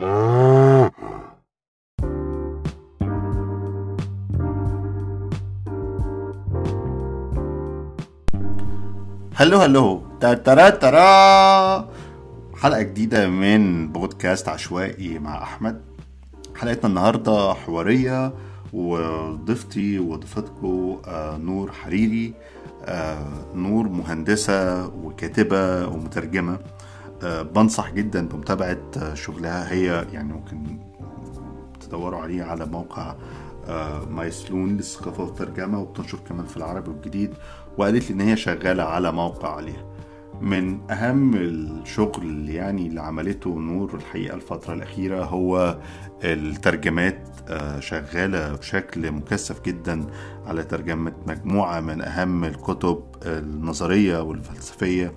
هلو هلو. ترى ترى حلقة جديدة من بودكاست عشوائي مع أحمد. حلقتنا النهاردة حوارية وضيفتي وضيفتكم آه، نور حريري آه، نور مهندسة وكاتبة ومترجمة. بنصح جدا بمتابعة شغلها. هي يعني ممكن تدوروا عليه على موقع مايسلون للثقافة والترجمة وبتنشر كمان في العربي والجديد. وقالت لي إن هي شغالة على موقع عليها. من أهم الشغل يعني اللي عملته نور الحقيقة الفترة الأخيرة هو الترجمات آه، شغالة بشكل مكثف جدا على ترجمة مجموعة من أهم الكتب النظرية والفلسفية.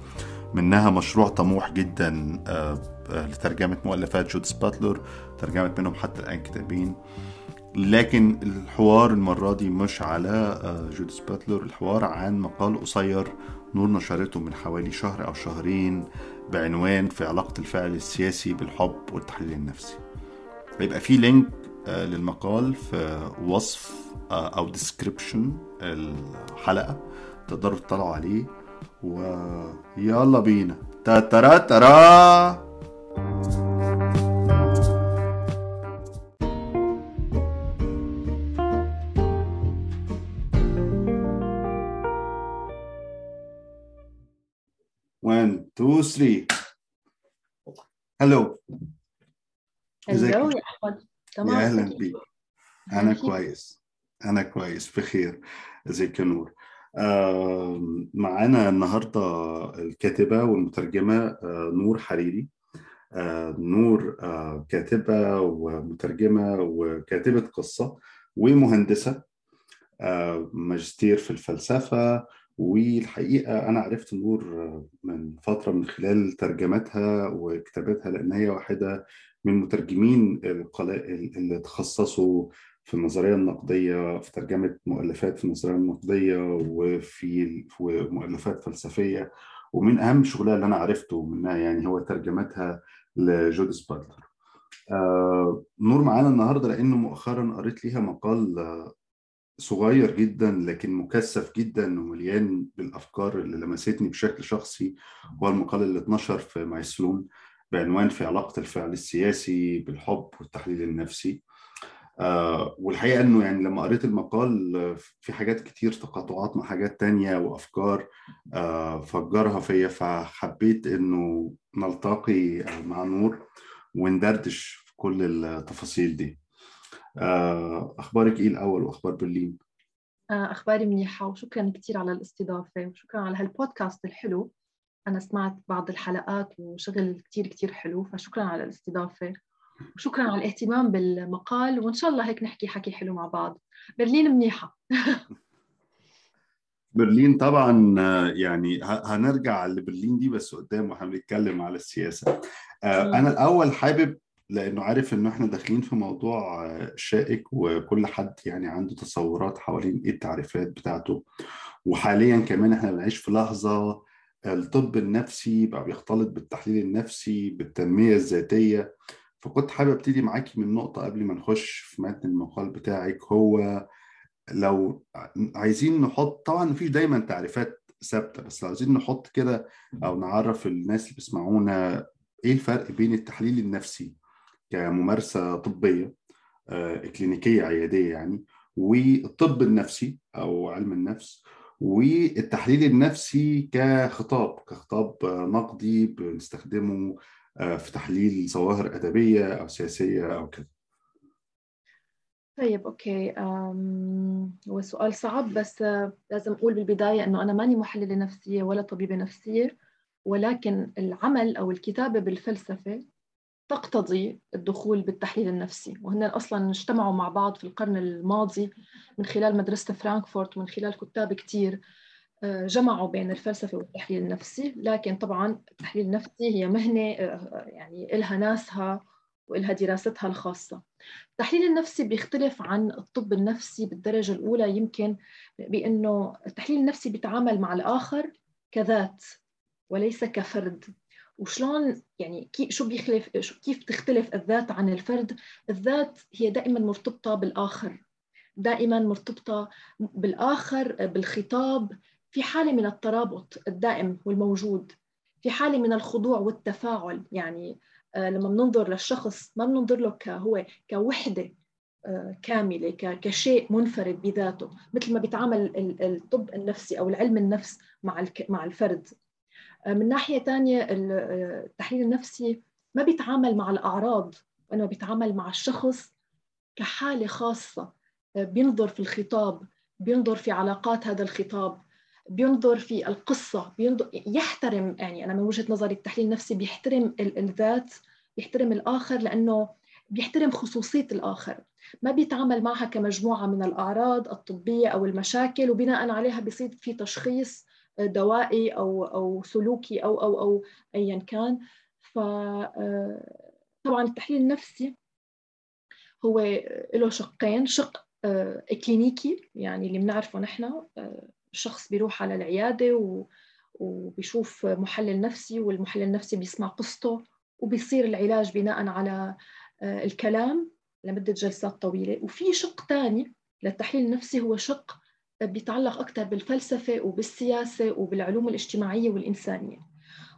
منها مشروع طموح جدا آه، آه، لترجمة مؤلفات جودث باتلر ترجمت منهم حتى الآن كتابين. لكن الحوار المرة دي مش على جودس باتلر الحوار عن مقال قصير نور نشرته من حوالي شهر أو شهرين بعنوان في علاقة الفعل السياسي بالحب والتحليل النفسي. هيبقى في لينك آه، للمقال في وصف آه، أو description الحلقة تقدروا تطلعوا عليه. ويلا بينا. ترى ترى تو 3 هلو هلو يا احمد تمام. يا أهلا بيك. أنا كويس. أنا كويس. بخير. أزيك يا نور. معانا النهارده الكاتبة والمترجمة آه نور حريري. آه نور آه كاتبة ومترجمة وكاتبة قصة ومهندسة آه ماجستير في الفلسفة. والحقيقة أنا عرفت نور من فترة من خلال ترجمتها وكتاباتها لأن هي واحدة من مترجمين اللي تخصصوا في النظرية النقدية في ترجمة مؤلفات في النظرية النقدية وفي مؤلفات فلسفية. ومن أهم شغلها اللي أنا عرفته منها يعني هو ترجمتها لجوديس باتلر آه نور معانا النهارده لأنه مؤخرا قريت ليها مقال صغير جدا لكن مكثف جدا ومليان بالأفكار اللي لمستني بشكل شخصي. هو المقال اللي اتنشر في مايسلون بعنوان في علاقة الفعل السياسي بالحب والتحليل النفسي. والحقيقة إنه يعني لما قريت المقال في حاجات كتير تقاطعات مع حاجات تانية وأفكار آه فجرها فيا فحبيت إنه نلتقي مع نور وندردش في كل التفاصيل دي. آه، أخبارك إيه الأول وأخبار برلين؟ آه، أخباري منيحة وشكرا كثير على الاستضافة وشكرا على هالبودكاست الحلو. أنا سمعت بعض الحلقات وشغل كثير كثير حلو فشكرا على الاستضافة. وشكرا على الاهتمام بالمقال وإن شاء الله هيك نحكي حكي حلو مع بعض. برلين منيحة. برلين طبعا آه، يعني هنرجع لبرلين دي بس قدام وهنتكلم على السياسة. أنا الأول حابب لأنه عارف إنه إحنا داخلين في موضوع شائك وكل حد يعني عنده تصورات حوالين إيه التعريفات بتاعته. وحاليا كمان إحنا بنعيش في لحظة الطب النفسي بقى بيختلط بالتحليل النفسي بالتنمية الذاتية. فكنت حابب أبتدي معاكي من نقطة قبل ما نخش في متن المقال بتاعك. هو لو عايزين نحط طبعا مفيش دايما تعريفات ثابتة بس لو عايزين نحط كده أو نعرف الناس اللي بيسمعونا إيه الفرق بين التحليل النفسي كممارسة طبية آه، كلينيكية عيادية يعني والطب النفسي أو علم النفس والتحليل النفسي كخطاب كخطاب نقدي بنستخدمه في تحليل ظواهر أدبية أو سياسية أو كده. طيب أوكي. هو سؤال صعب بس لازم أقول بالبداية إنه أنا ماني محلله نفسيه ولا طبيبه نفسية ولكن العمل أو الكتابة بالفلسفة تقتضي الدخول بالتحليل النفسي. وهن أصلا اجتمعوا مع بعض في القرن الماضي من خلال مدرسة فرانكفورت ومن خلال كتاب كتير آه، جمعوا بين الفلسفة والتحليل النفسي لكن طبعا التحليل النفسي هي مهنة آه، يعني إلها ناسها وإلها دراستها الخاصة. التحليل النفسي بيختلف عن الطب النفسي بالدرجة الأولى. يمكن بأنه التحليل النفسي بيتعامل مع الآخر كذات وليس كفرد. وشلون يعني شو بيخلف كيف تختلف الذات عن الفرد؟ الذات هي دائما مرتبطة بالآخر دائما مرتبطة بالآخر بالخطاب في حالة من الترابط الدائم والموجود في حالة من الخضوع والتفاعل. يعني آه، لما بننظر للشخص ما بننظر له كهو كوحدة آه، كاملة كشيء منفرد بذاته مثل ما بيتعامل الطب النفسي أو العلم النفس مع مع الفرد. آه، من ناحية ثانية التحليل النفسي ما بيتعامل مع الأعراض وإنما بيتعامل مع الشخص كحالة خاصة. بينظر في الخطاب بينظر في علاقات هذا الخطاب. بينظر في القصة بينظر يحترم يعني أنا من وجهة نظري التحليل النفسي بيحترم الذات بيحترم الآخر لأنه بيحترم خصوصية الآخر. ما بيتعامل معها كمجموعة من الأعراض الطبية أو المشاكل وبناء عليها بيصير في تشخيص دوائي أو أو سلوكي أو أو أو أيا كان. ف طبعا التحليل النفسي هو له شقين شق كلينيكي يعني اللي بنعرفه نحن الشخص بيروح على العيادة و... وبيشوف محلل نفسي والمحلل النفسي بيسمع قصته وبيصير العلاج بناء على آه، الكلام لمدة جلسات طويلة. وفي شق ثاني للتحليل النفسي هو شق بيتعلق أكثر بالفلسفة وبالسياسة وبالعلوم الاجتماعية والإنسانية.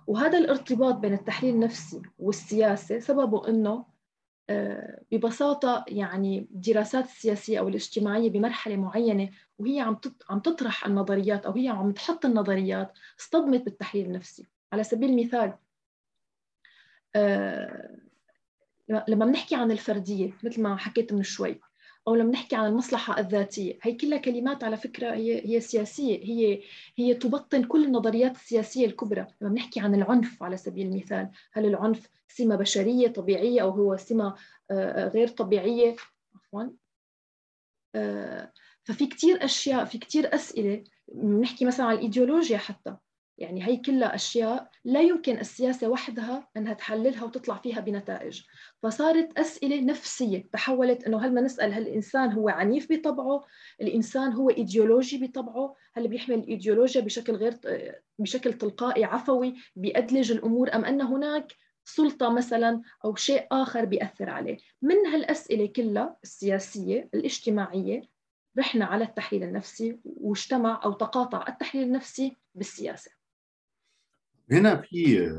وهذا الارتباط بين التحليل النفسي والسياسة سببه أنه ببساطة يعني الدراسات السياسية أو الاجتماعية بمرحلة معينة وهي عم عم تطرح النظريات أو هي عم تحط النظريات اصطدمت بالتحليل النفسي. على سبيل المثال آه، لما بنحكي عن الفردية مثل ما حكيت من شوي أو لما نحكي عن المصلحة الذاتية. هي كلها كلمات على فكرة هي هي سياسية. هي هي تبطن كل النظريات السياسية الكبرى. لما بنحكي عن العنف على سبيل المثال هل العنف سمة بشرية طبيعية أو هو سمة آه، غير طبيعية؟ عفوا. آه، ففي كثير أشياء في كثير أسئلة. بنحكي مثلا عن الإيديولوجيا حتى يعني هي كلها أشياء لا يمكن السياسة وحدها أنها تحللها وتطلع فيها بنتائج. فصارت أسئلة نفسية تحولت أنه هل ما نسأل هل الإنسان هو عنيف بطبعه الإنسان هو إيديولوجي بطبعه هل بيحمل الإيديولوجيا بشكل غير بشكل تلقائي عفوي بيأدلج الأمور أم أن هناك سلطة مثلا أو شيء آخر بيأثر عليه. من هالأسئلة كلها السياسية الاجتماعية رحنا على التحليل النفسي واجتمع أو تقاطع التحليل النفسي بالسياسة. هنا في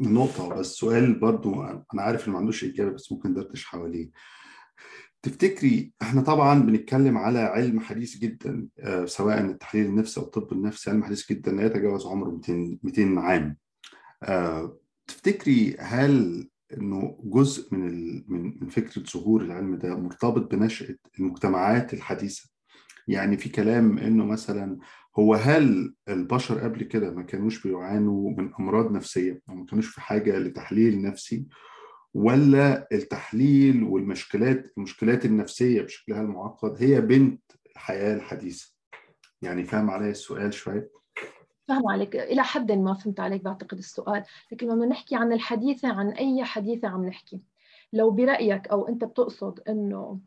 نقطة بس سؤال برضو أنا عارف إنه ما عندوش إجابة بس ممكن دردش حواليه. تفتكري إحنا طبعا بنتكلم على علم حديث جدا آه، سواء التحليل النفسي أو الطب النفسي علم حديث جدا لا يتجاوز عمره 200 200 عام. آه، تفتكري هل إنه جزء من من من فكرة ظهور العلم ده مرتبط بنشأة المجتمعات الحديثة؟ يعني في كلام إنه مثلا هو هل البشر قبل كده ما كانوش بيعانوا من أمراض نفسية أو ما كانوش في حاجة لتحليل نفسي؟ ولا التحليل والمشكلات المشكلات النفسية بشكلها المعقد هي بنت الحياة الحديثة؟ يعني فاهم علي السؤال شوية. فاهم عليك. إلى حد ما فهمت عليك بعتقد السؤال. لكن لما نحكي عن الحديثة عن أي حديثة عم نحكي لو برأيك أو أنت بتقصد أنه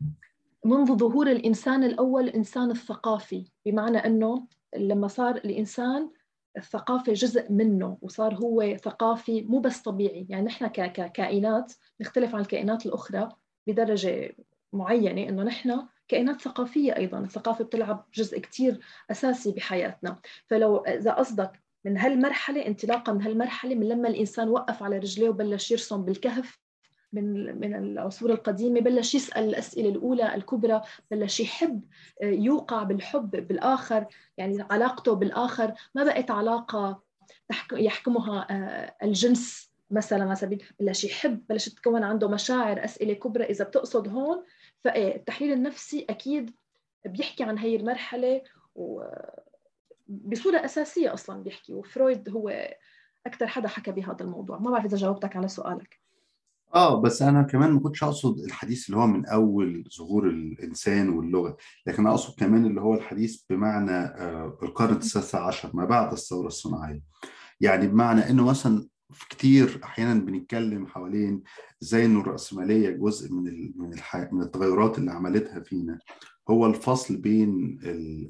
منذ ظهور الإنسان الأول الإنسان الثقافي بمعنى أنه لما صار الإنسان الثقافة جزء منه وصار هو ثقافي مو بس طبيعي. يعني نحن ككائنات نختلف عن الكائنات الأخرى بدرجة معينة إنه نحن كائنات ثقافية أيضا. الثقافة بتلعب جزء كتير أساسي بحياتنا. فلو إذا قصدك من هالمرحلة انطلاقا من هالمرحلة من لما الإنسان وقف على رجليه وبلش يرسم بالكهف من من العصور القديمة بلش يسأل الأسئلة الأولى الكبرى بلش يحب يوقع بالحب بالآخر يعني علاقته بالآخر. ما بقت علاقة يحكمها آه، الجنس مثلا على سبيل بلش يحب بلش تتكون عنده مشاعر أسئلة كبرى. إذا بتقصد هون فالتحليل النفسي أكيد بيحكي عن هي المرحلة و بصورة أساسية أصلا بيحكي. وفرويد هو أكثر حدا حكى بهذا الموضوع. ما بعرف إذا جاوبتك على سؤالك. آه بس أنا كمان ما كنتش أقصد الحديث اللي هو من أول ظهور الإنسان واللغة لكن أقصد كمان اللي هو الحديث بمعنى آه القرن التاسع عشر ما بعد الثورة الصناعية. يعني بمعنى إنه مثلا في كتير أحيانا بنتكلم حوالين إزاي إنه الرأسمالية جزء من من من التغيرات اللي عملتها فينا. هو الفصل بين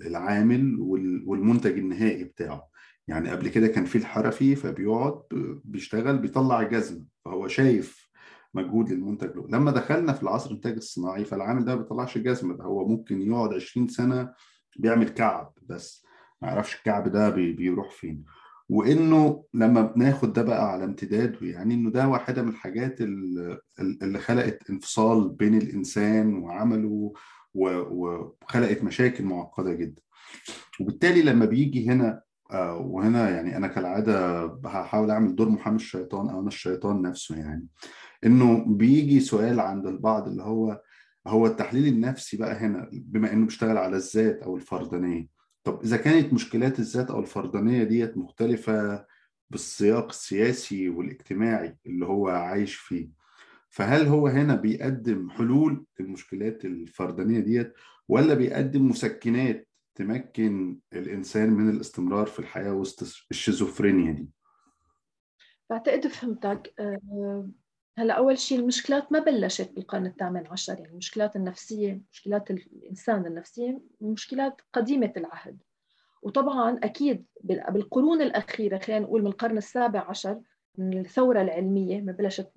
العامل والمنتج النهائي بتاعه. يعني قبل كده كان في الحرفي فبيقعد بيشتغل بيطلع جزمة. فهو شايف مجهود للمنتج له. لما دخلنا في العصر الانتاج الصناعي فالعامل ده ما بيطلعش جزمة ده هو ممكن يقعد 20 سنة بيعمل كعب بس. ما يعرفش الكعب ده بيروح فين. وإنه لما بناخد ده بقى على امتداده يعني إنه ده واحدة من الحاجات اللي خلقت انفصال بين الإنسان وعمله وخلقت مشاكل معقدة جدا. وبالتالي لما بيجي هنا آه، وهنا يعني أنا كالعادة هحاول أعمل دور محامي الشيطان أو أنا الشيطان نفسه يعني. إنه بيجي سؤال عند البعض اللي هو هو التحليل النفسي بقى هنا بما إنه بيشتغل على الذات أو الفردانية. طب إذا كانت مشكلات الذات أو الفردانية ديت مختلفة بالسياق السياسي والاجتماعي اللي هو عايش فيه فهل هو هنا بيقدم حلول للمشكلات الفردانية ديت ولا بيقدم مسكنات تمكن الإنسان من الاستمرار في الحياة وسط الشيزوفرينيا دي. بعتقد فهمتك. آه، هلأ أول شيء المشكلات ما بلشت بالقرن الثامن عشر يعني المشكلات النفسية مشكلات الإنسان النفسية مشكلات قديمة العهد. وطبعا أكيد بالقرون الأخيرة خلينا نقول من القرن السابع عشر من الثورة العلمية ما بلشت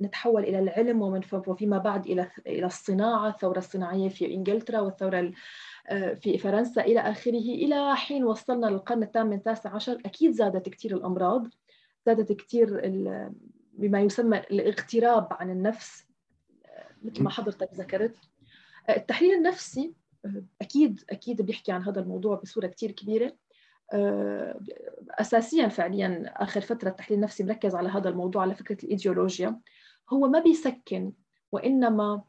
نتحول إلى العلم ومن وفيما بعد إلى إلى الصناعة الثورة الصناعية في إنجلترا والثورة في فرنسا إلى آخره إلى حين وصلنا للقرن الثامن التاسع عشر أكيد زادت كثير الأمراض زادت كثير بما يسمى الاغتراب عن النفس مثل ما حضرتك ذكرت. التحليل النفسي أكيد أكيد بيحكي عن هذا الموضوع بصورة كثير كبيرة. اساسيا فعليا آخر فترة التحليل النفسي مركز على هذا الموضوع على فكرة الإيديولوجيا. هو ما بيسكن وإنما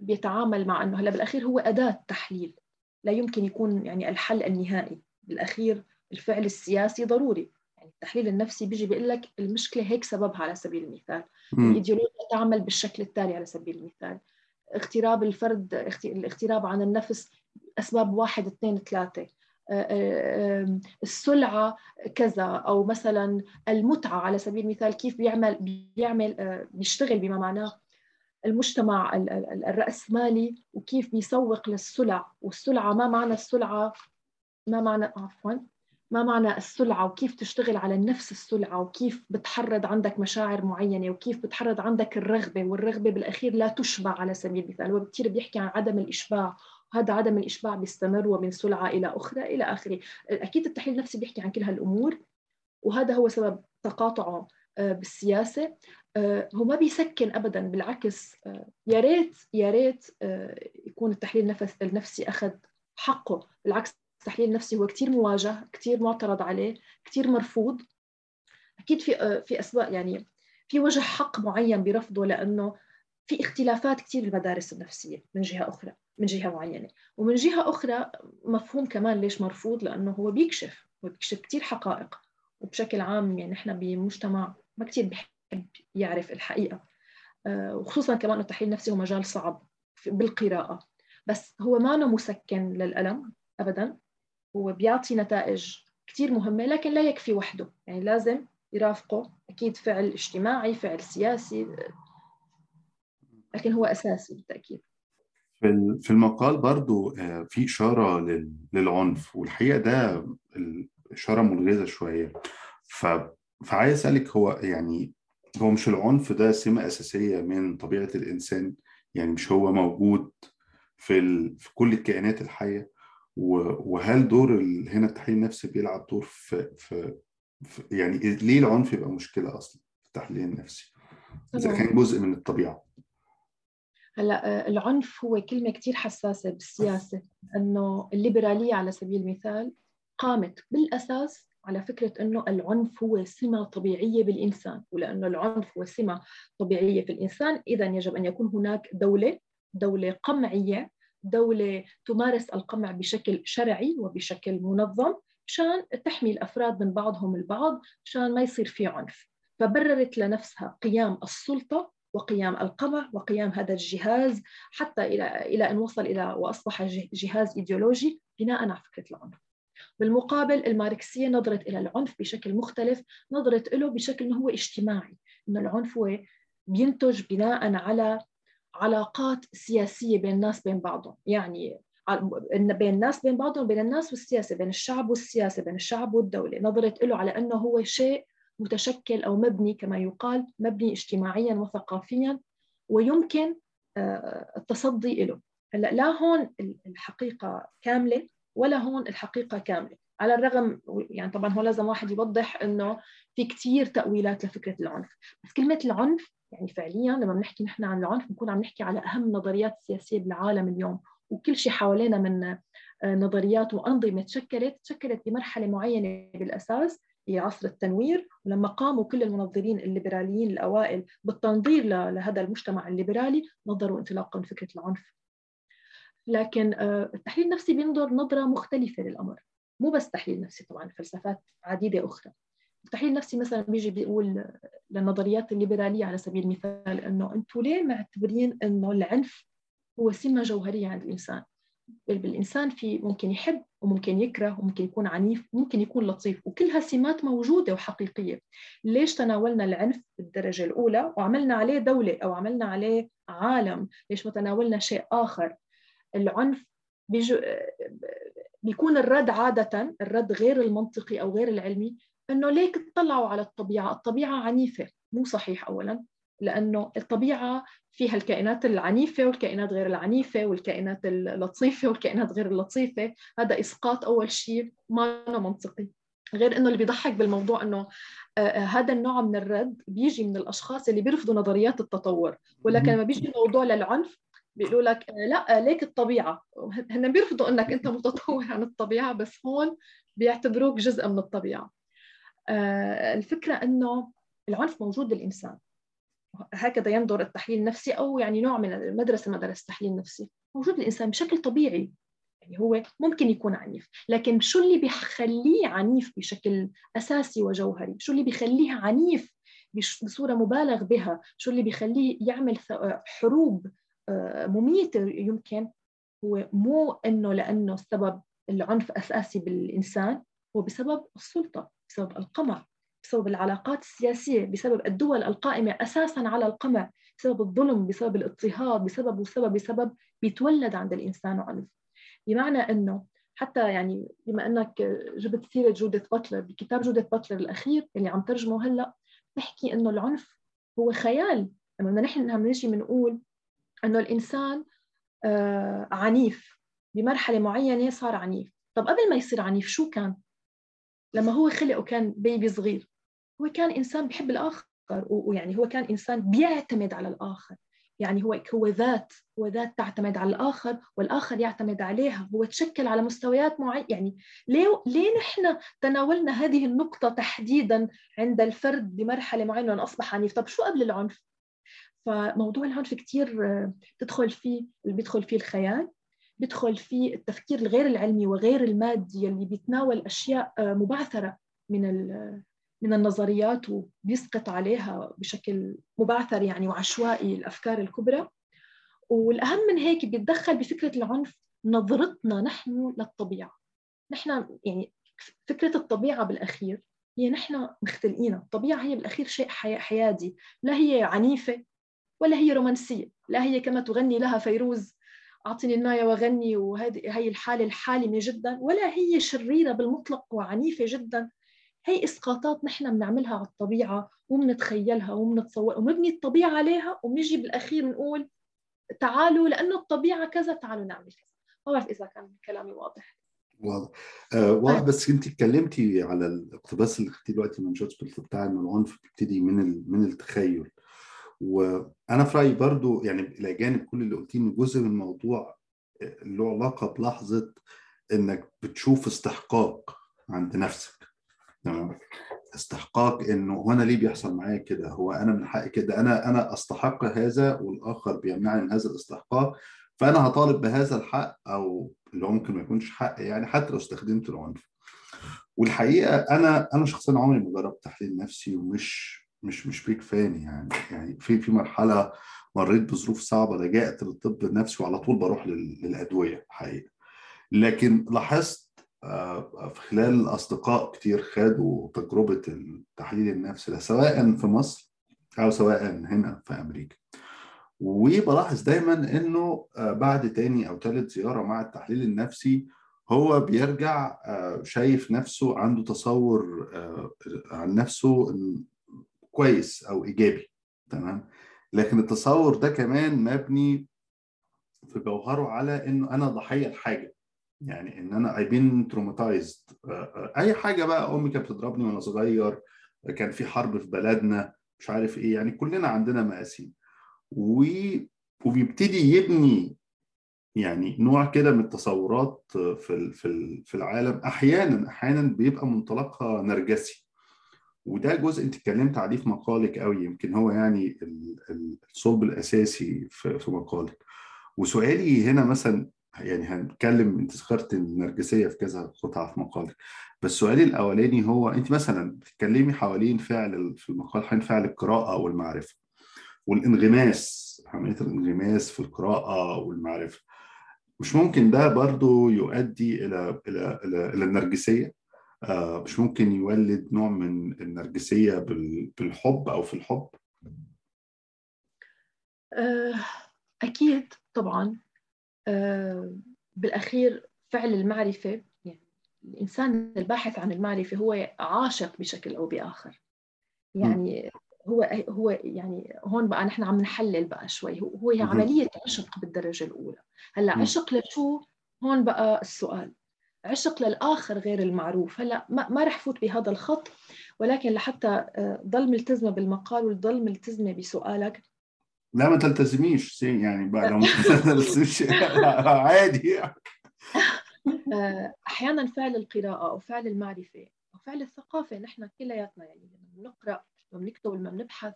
بيتعامل مع إنه هلأ بالأخير هو أداة تحليل. لا يمكن يكون يعني الحل النهائي. بالأخير الفعل السياسي ضروري. يعني التحليل النفسي بيجي بيقول لك المشكلة هيك سببها على سبيل المثال. الإيديولوجيا تعمل بالشكل التالي على سبيل المثال. اغتراب الفرد الاغتراب عن النفس أسباب واحد اثنين ثلاثة. السلعة كذا أو مثلا المتعة على سبيل المثال كيف بيعمل بيعمل بيشتغل بما معناه المجتمع الرأسمالي وكيف بيسوق للسلع والسلعة ما معنى السلعة؟ ما معنى عفوا. ما معنى السلعة وكيف تشتغل على نفس السلعة وكيف بتحرض عندك مشاعر معينة وكيف بتحرض عندك الرغبة والرغبة بالأخير لا تشبع على سبيل المثال. هو كثير بيحكي عن عدم الإشباع وهذا عدم الإشباع بيستمر ومن سلعة إلى أخرى إلى آخره. أكيد التحليل النفسي بيحكي عن كل هالأمور وهذا هو سبب تقاطعه. آه، بالسياسة. آه، هو ما بيسكن أبدا بالعكس آه، يا ريت يا ريت يكون التحليل النفسي أخذ حقه. بالعكس التحليل النفسي هو كثير مواجه كثير معترض عليه كثير مرفوض. أكيد في في أسباب يعني في وجه حق معين برفضه لأنه في اختلافات كثير بالمدارس النفسية من جهة أخرى من جهة معينة. ومن جهة أخرى مفهوم كمان ليش مرفوض لأنه هو بيكشف هو بيكشف كثير حقائق. وبشكل عام يعني نحن بمجتمع ما كثير بحب يعرف الحقيقة. آه، وخصوصا كمان التحليل النفسي هو مجال صعب بالقراءة. بس هو ما مسكن للألم أبدا. هو بيعطي نتائج كثير مهمة لكن لا يكفي وحده. يعني لازم يرافقه. أكيد فعل اجتماعي فعل سياسي لكن هو أساسي بالتأكيد. في المقال برضو آه، في إشارة للعنف. والحقيقة ده إشارة ملغزة شوية. فعايز أسألك هو يعني هو مش العنف ده سمة أساسية من طبيعة الإنسان؟ يعني مش هو موجود في ال... في كل الكائنات الحية؟ وهل دور هنا التحليل النفسي بيلعب دور في, في, في يعني ليه العنف يبقى مشكلة أصلا في التحليل النفسي؟ إذا كان جزء من الطبيعة. هلأ آه، العنف هو كلمة كثير حساسة بالسياسة إنه الليبرالية على سبيل المثال قامت بالأساس على فكرة إنه العنف هو سمة طبيعية بالإنسان ولأنه العنف هو سمة طبيعية في الإنسان إذا يجب أن يكون هناك دولة دولة قمعية دولة تمارس القمع بشكل شرعي وبشكل منظم مشان تحمي الأفراد من بعضهم البعض مشان ما يصير في عنف. فبررت لنفسها قيام السلطة وقيام القمع وقيام هذا الجهاز حتى إلى إلى أن وصل إلى وأصبح جهاز إيديولوجي بناء على فكرة العنف. بالمقابل الماركسية نظرت إلى العنف بشكل مختلف نظرت له بشكل أنه هو اجتماعي أنه العنف هو بينتج بناء على علاقات سياسية بين الناس بين بعضهم. يعني بين الناس بين بعضهم بين الناس والسياسة بين الشعب والسياسة بين الشعب والدولة. نظرت له على إنه هو شيء متشكل أو مبني كما يقال مبني اجتماعيا وثقافيا ويمكن آه، التصدي له هلأ لا هون الحقيقة كاملة. ولا هون الحقيقة كاملة. على الرغم يعني طبعا هو لازم واحد يوضح إنه في كثير تأويلات لفكرة العنف. بس كلمة العنف يعني فعليا لما بنحكي نحن عن العنف بنكون عم نحكي على أهم النظريات السياسية بالعالم اليوم. وكل شيء حوالينا من آه، نظريات وأنظمة تشكلت تشكلت بمرحلة معينة بالأساس هي عصر التنوير. ولما قاموا كل المنظرين الليبراليين الأوائل بالتنظير لهذا المجتمع الليبرالي نظروا انطلاقا فكره العنف. لكن آه، التحليل النفسي بينظر نظرة مختلفة للأمر. مو بس تحليل نفسي طبعا فلسفات عديدة أخرى. التحليل النفسي مثلا بيجي بيقول للنظريات الليبرالية على سبيل المثال إنه أنتم ليه معتبرين إنه العنف هو سمة جوهرية عند الإنسان؟ بالإنسان في ممكن يحب وممكن يكره وممكن يكون عنيف وممكن يكون لطيف وكلها سمات موجودة وحقيقية. ليش تناولنا العنف بالدرجة الأولى وعملنا عليه دولة أو عملنا عليه عالم؟ ليش ما تناولنا شيء آخر؟ العنف بيجو بيكون الرد عادة الرد غير المنطقي أو غير العلمي إنه ليك تطلعوا على الطبيعة. الطبيعة عنيفة مو صحيح أولا لأنه الطبيعة فيها الكائنات العنيفة والكائنات غير العنيفة والكائنات اللطيفة والكائنات غير اللطيفة. هذا إسقاط أول شيء ما منطقي. غير إنه اللي بيضحك بالموضوع إنه آه، آه، هذا النوع من الرد بيجي من الأشخاص اللي بيرفضوا نظريات التطور. ولكن لما بيجي الموضوع للعنف بيقولوا لك آه، لا ليك الطبيعة. هن بيرفضوا إنك أنت متطور عن الطبيعة بس هون بيعتبروك جزء من الطبيعة. الفكرة إنه العنف موجود بالانسان هكذا ينظر التحليل النفسي أو يعني نوع من المدرسة مدرسة التحليل النفسي موجود الانسان بشكل طبيعي. يعني هو ممكن يكون عنيف لكن شو اللي بيخليه عنيف بشكل أساسي وجوهري؟ شو اللي بيخليه عنيف بصورة مبالغ بها؟ شو اللي بيخليه يعمل حروب مميته يمكن هو مو إنه لأنه السبب العنف أساسي بالإنسان هو بسبب السلطة بسبب القمع بسبب العلاقات السياسية بسبب الدول القائمة أساسا على القمع بسبب الظلم بسبب الاضطهاد بسبب وسبب بسبب بيتولد عند الإنسان عنف. بمعنى أنه حتى يعني بما أنك جبت سيرة جودة باتلر بكتاب جودة باتلر الأخير اللي عم ترجمه هلأ بحكي أنه العنف هو خيال. لما نحن عم نجي بنقول أنه الإنسان آه عنيف. بمرحلة معينة صار عنيف. طب قبل ما يصير عنيف شو كان؟ لما هو خلق وكان بيبي صغير. هو كان إنسان بيحب الآخر ويعني هو كان إنسان بيعتمد على الآخر. يعني هو هو ذات هو ذات تعتمد على الآخر والآخر يعتمد عليها. هو تشكل على مستويات معينه يعني ليه ليه نحن تناولنا هذه النقطة تحديدا عند الفرد بمرحلة معينة انه أصبح عنيف؟ طب شو قبل العنف؟ فموضوع العنف كثير تدخل فيه بيدخل فيه الخيال بيدخل فيه التفكير الغير العلمي وغير المادي اللي بيتناول أشياء مبعثرة من من النظريات وبيسقط عليها بشكل مبعثر يعني وعشوائي الأفكار الكبرى. والأهم من هيك بيتدخل بفكرة العنف نظرتنا نحن للطبيعة. نحن يعني فكرة الطبيعة بالأخير هي نحن مختلقين. الطبيعة هي بالأخير شيء حيادي. لا هي عنيفة ولا هي رومانسية لا هي كما تغني لها فيروز أعطني النايه وغني وهذه هي الحالة الحالمة جدا ولا هي شريرة بالمطلق وعنيفة جدا. هي إسقاطات نحن بنعملها على الطبيعة وبنتخيلها وبنتصور وبنبني الطبيعة عليها وبنيجي بالأخير بنقول تعالوا لأنه الطبيعة كذا تعالوا نعمل كذا. ما بعرف إذا كان كلامي واضح. واضح. آه واضح. بس أنت اتكلمتي على الاقتباس اللي خدتيه دلوقتي من جوتسبيلت بتاع إنه العنف بيبتدي من من التخيل. وأنا في رأيي برضو يعني إلى جانب كل اللي قلتيه إن جزء من الموضوع له علاقة بلحظة إنك بتشوف استحقاق عند نفسك. تمام؟ استحقاق إنه هو أنا ليه بيحصل معايا كده؟ هو أنا من حقي كده؟ أنا أنا أستحق هذا والآخر بيمنعني من هذا الاستحقاق فأنا هطالب بهذا الحق أو اللي ممكن ما يكونش حق يعني حتى لو استخدمت العنف. والحقيقة أنا أنا شخصيا عمري ما جربت تحليل نفسي ومش مش مش بيك فان يعني. يعني في في مرحلة مريت بظروف صعبة لجأت للطب النفسي وعلى طول بروح للأدوية الحقيقة. لكن لاحظت آه، في خلال الأصدقاء كتير خدوا تجربة التحليل النفسي ده سواء في مصر أو سواء هنا في أمريكا. وبلاحظ دايما إنه آه، بعد تاني أو ثالث زيارة مع التحليل النفسي هو بيرجع آه، شايف نفسه عنده تصور عن نفسه كويس أو إيجابي تمام؟ لكن التصور ده كمان مبني في جوهره على إنه أنا ضحية لحاجة يعني إن أنا اي بين تروماتايزد أي حاجة بقى أمي كانت بتضربني وأنا صغير كان في حرب في بلدنا مش عارف إيه يعني كلنا عندنا مقاسيم وبيبتدي يبني يعني نوع كده من التصورات في في في العالم. أحيانا أحيانا بيبقى منطلقها نرجسي. وده جزء انت اتكلمت عليه في مقالك قوي يمكن هو يعني الصلب الأساسي في مقالك. وسؤالي هنا مثلا يعني هنتكلم انت ذكرت النرجسية في كذا قطعة في مقالك. بس سؤالي الأولاني هو انت مثلا بتتكلمي حوالين فعل في المقال حوالين فعل القراءة والمعرفة والانغماس عمليه الانغماس في القراءة والمعرفة. مش ممكن ده برضو يؤدي إلى إلى إلى, إلى النرجسية؟ مش ممكن يولد نوع من النرجسية بالحب أو في الحب؟ آه، أكيد طبعا. آه، بالأخير فعل المعرفة يعني الإنسان الباحث عن المعرفة هو عاشق بشكل أو بآخر. يعني هو هو يعني هون بقى نحن عم نحلل بقى شوي. هو هي عملية عشق بالدرجة الأولى. هلأ عشق لشو؟ هون بقى السؤال. عشق للآخر غير المعروف. هلا ما, ما رح فوت بهذا الخط ولكن لحتى آه، ضل ملتزمة بالمقال وضل ملتزمة بسؤالك. لا ما تلتزميش يعني بقى لو عادي. آه، أحيانا فعل القراءة أو فعل المعرفة أو فعل الثقافة نحن كلياتنا يعني لما بنقرأ لما بنكتب لما بنبحث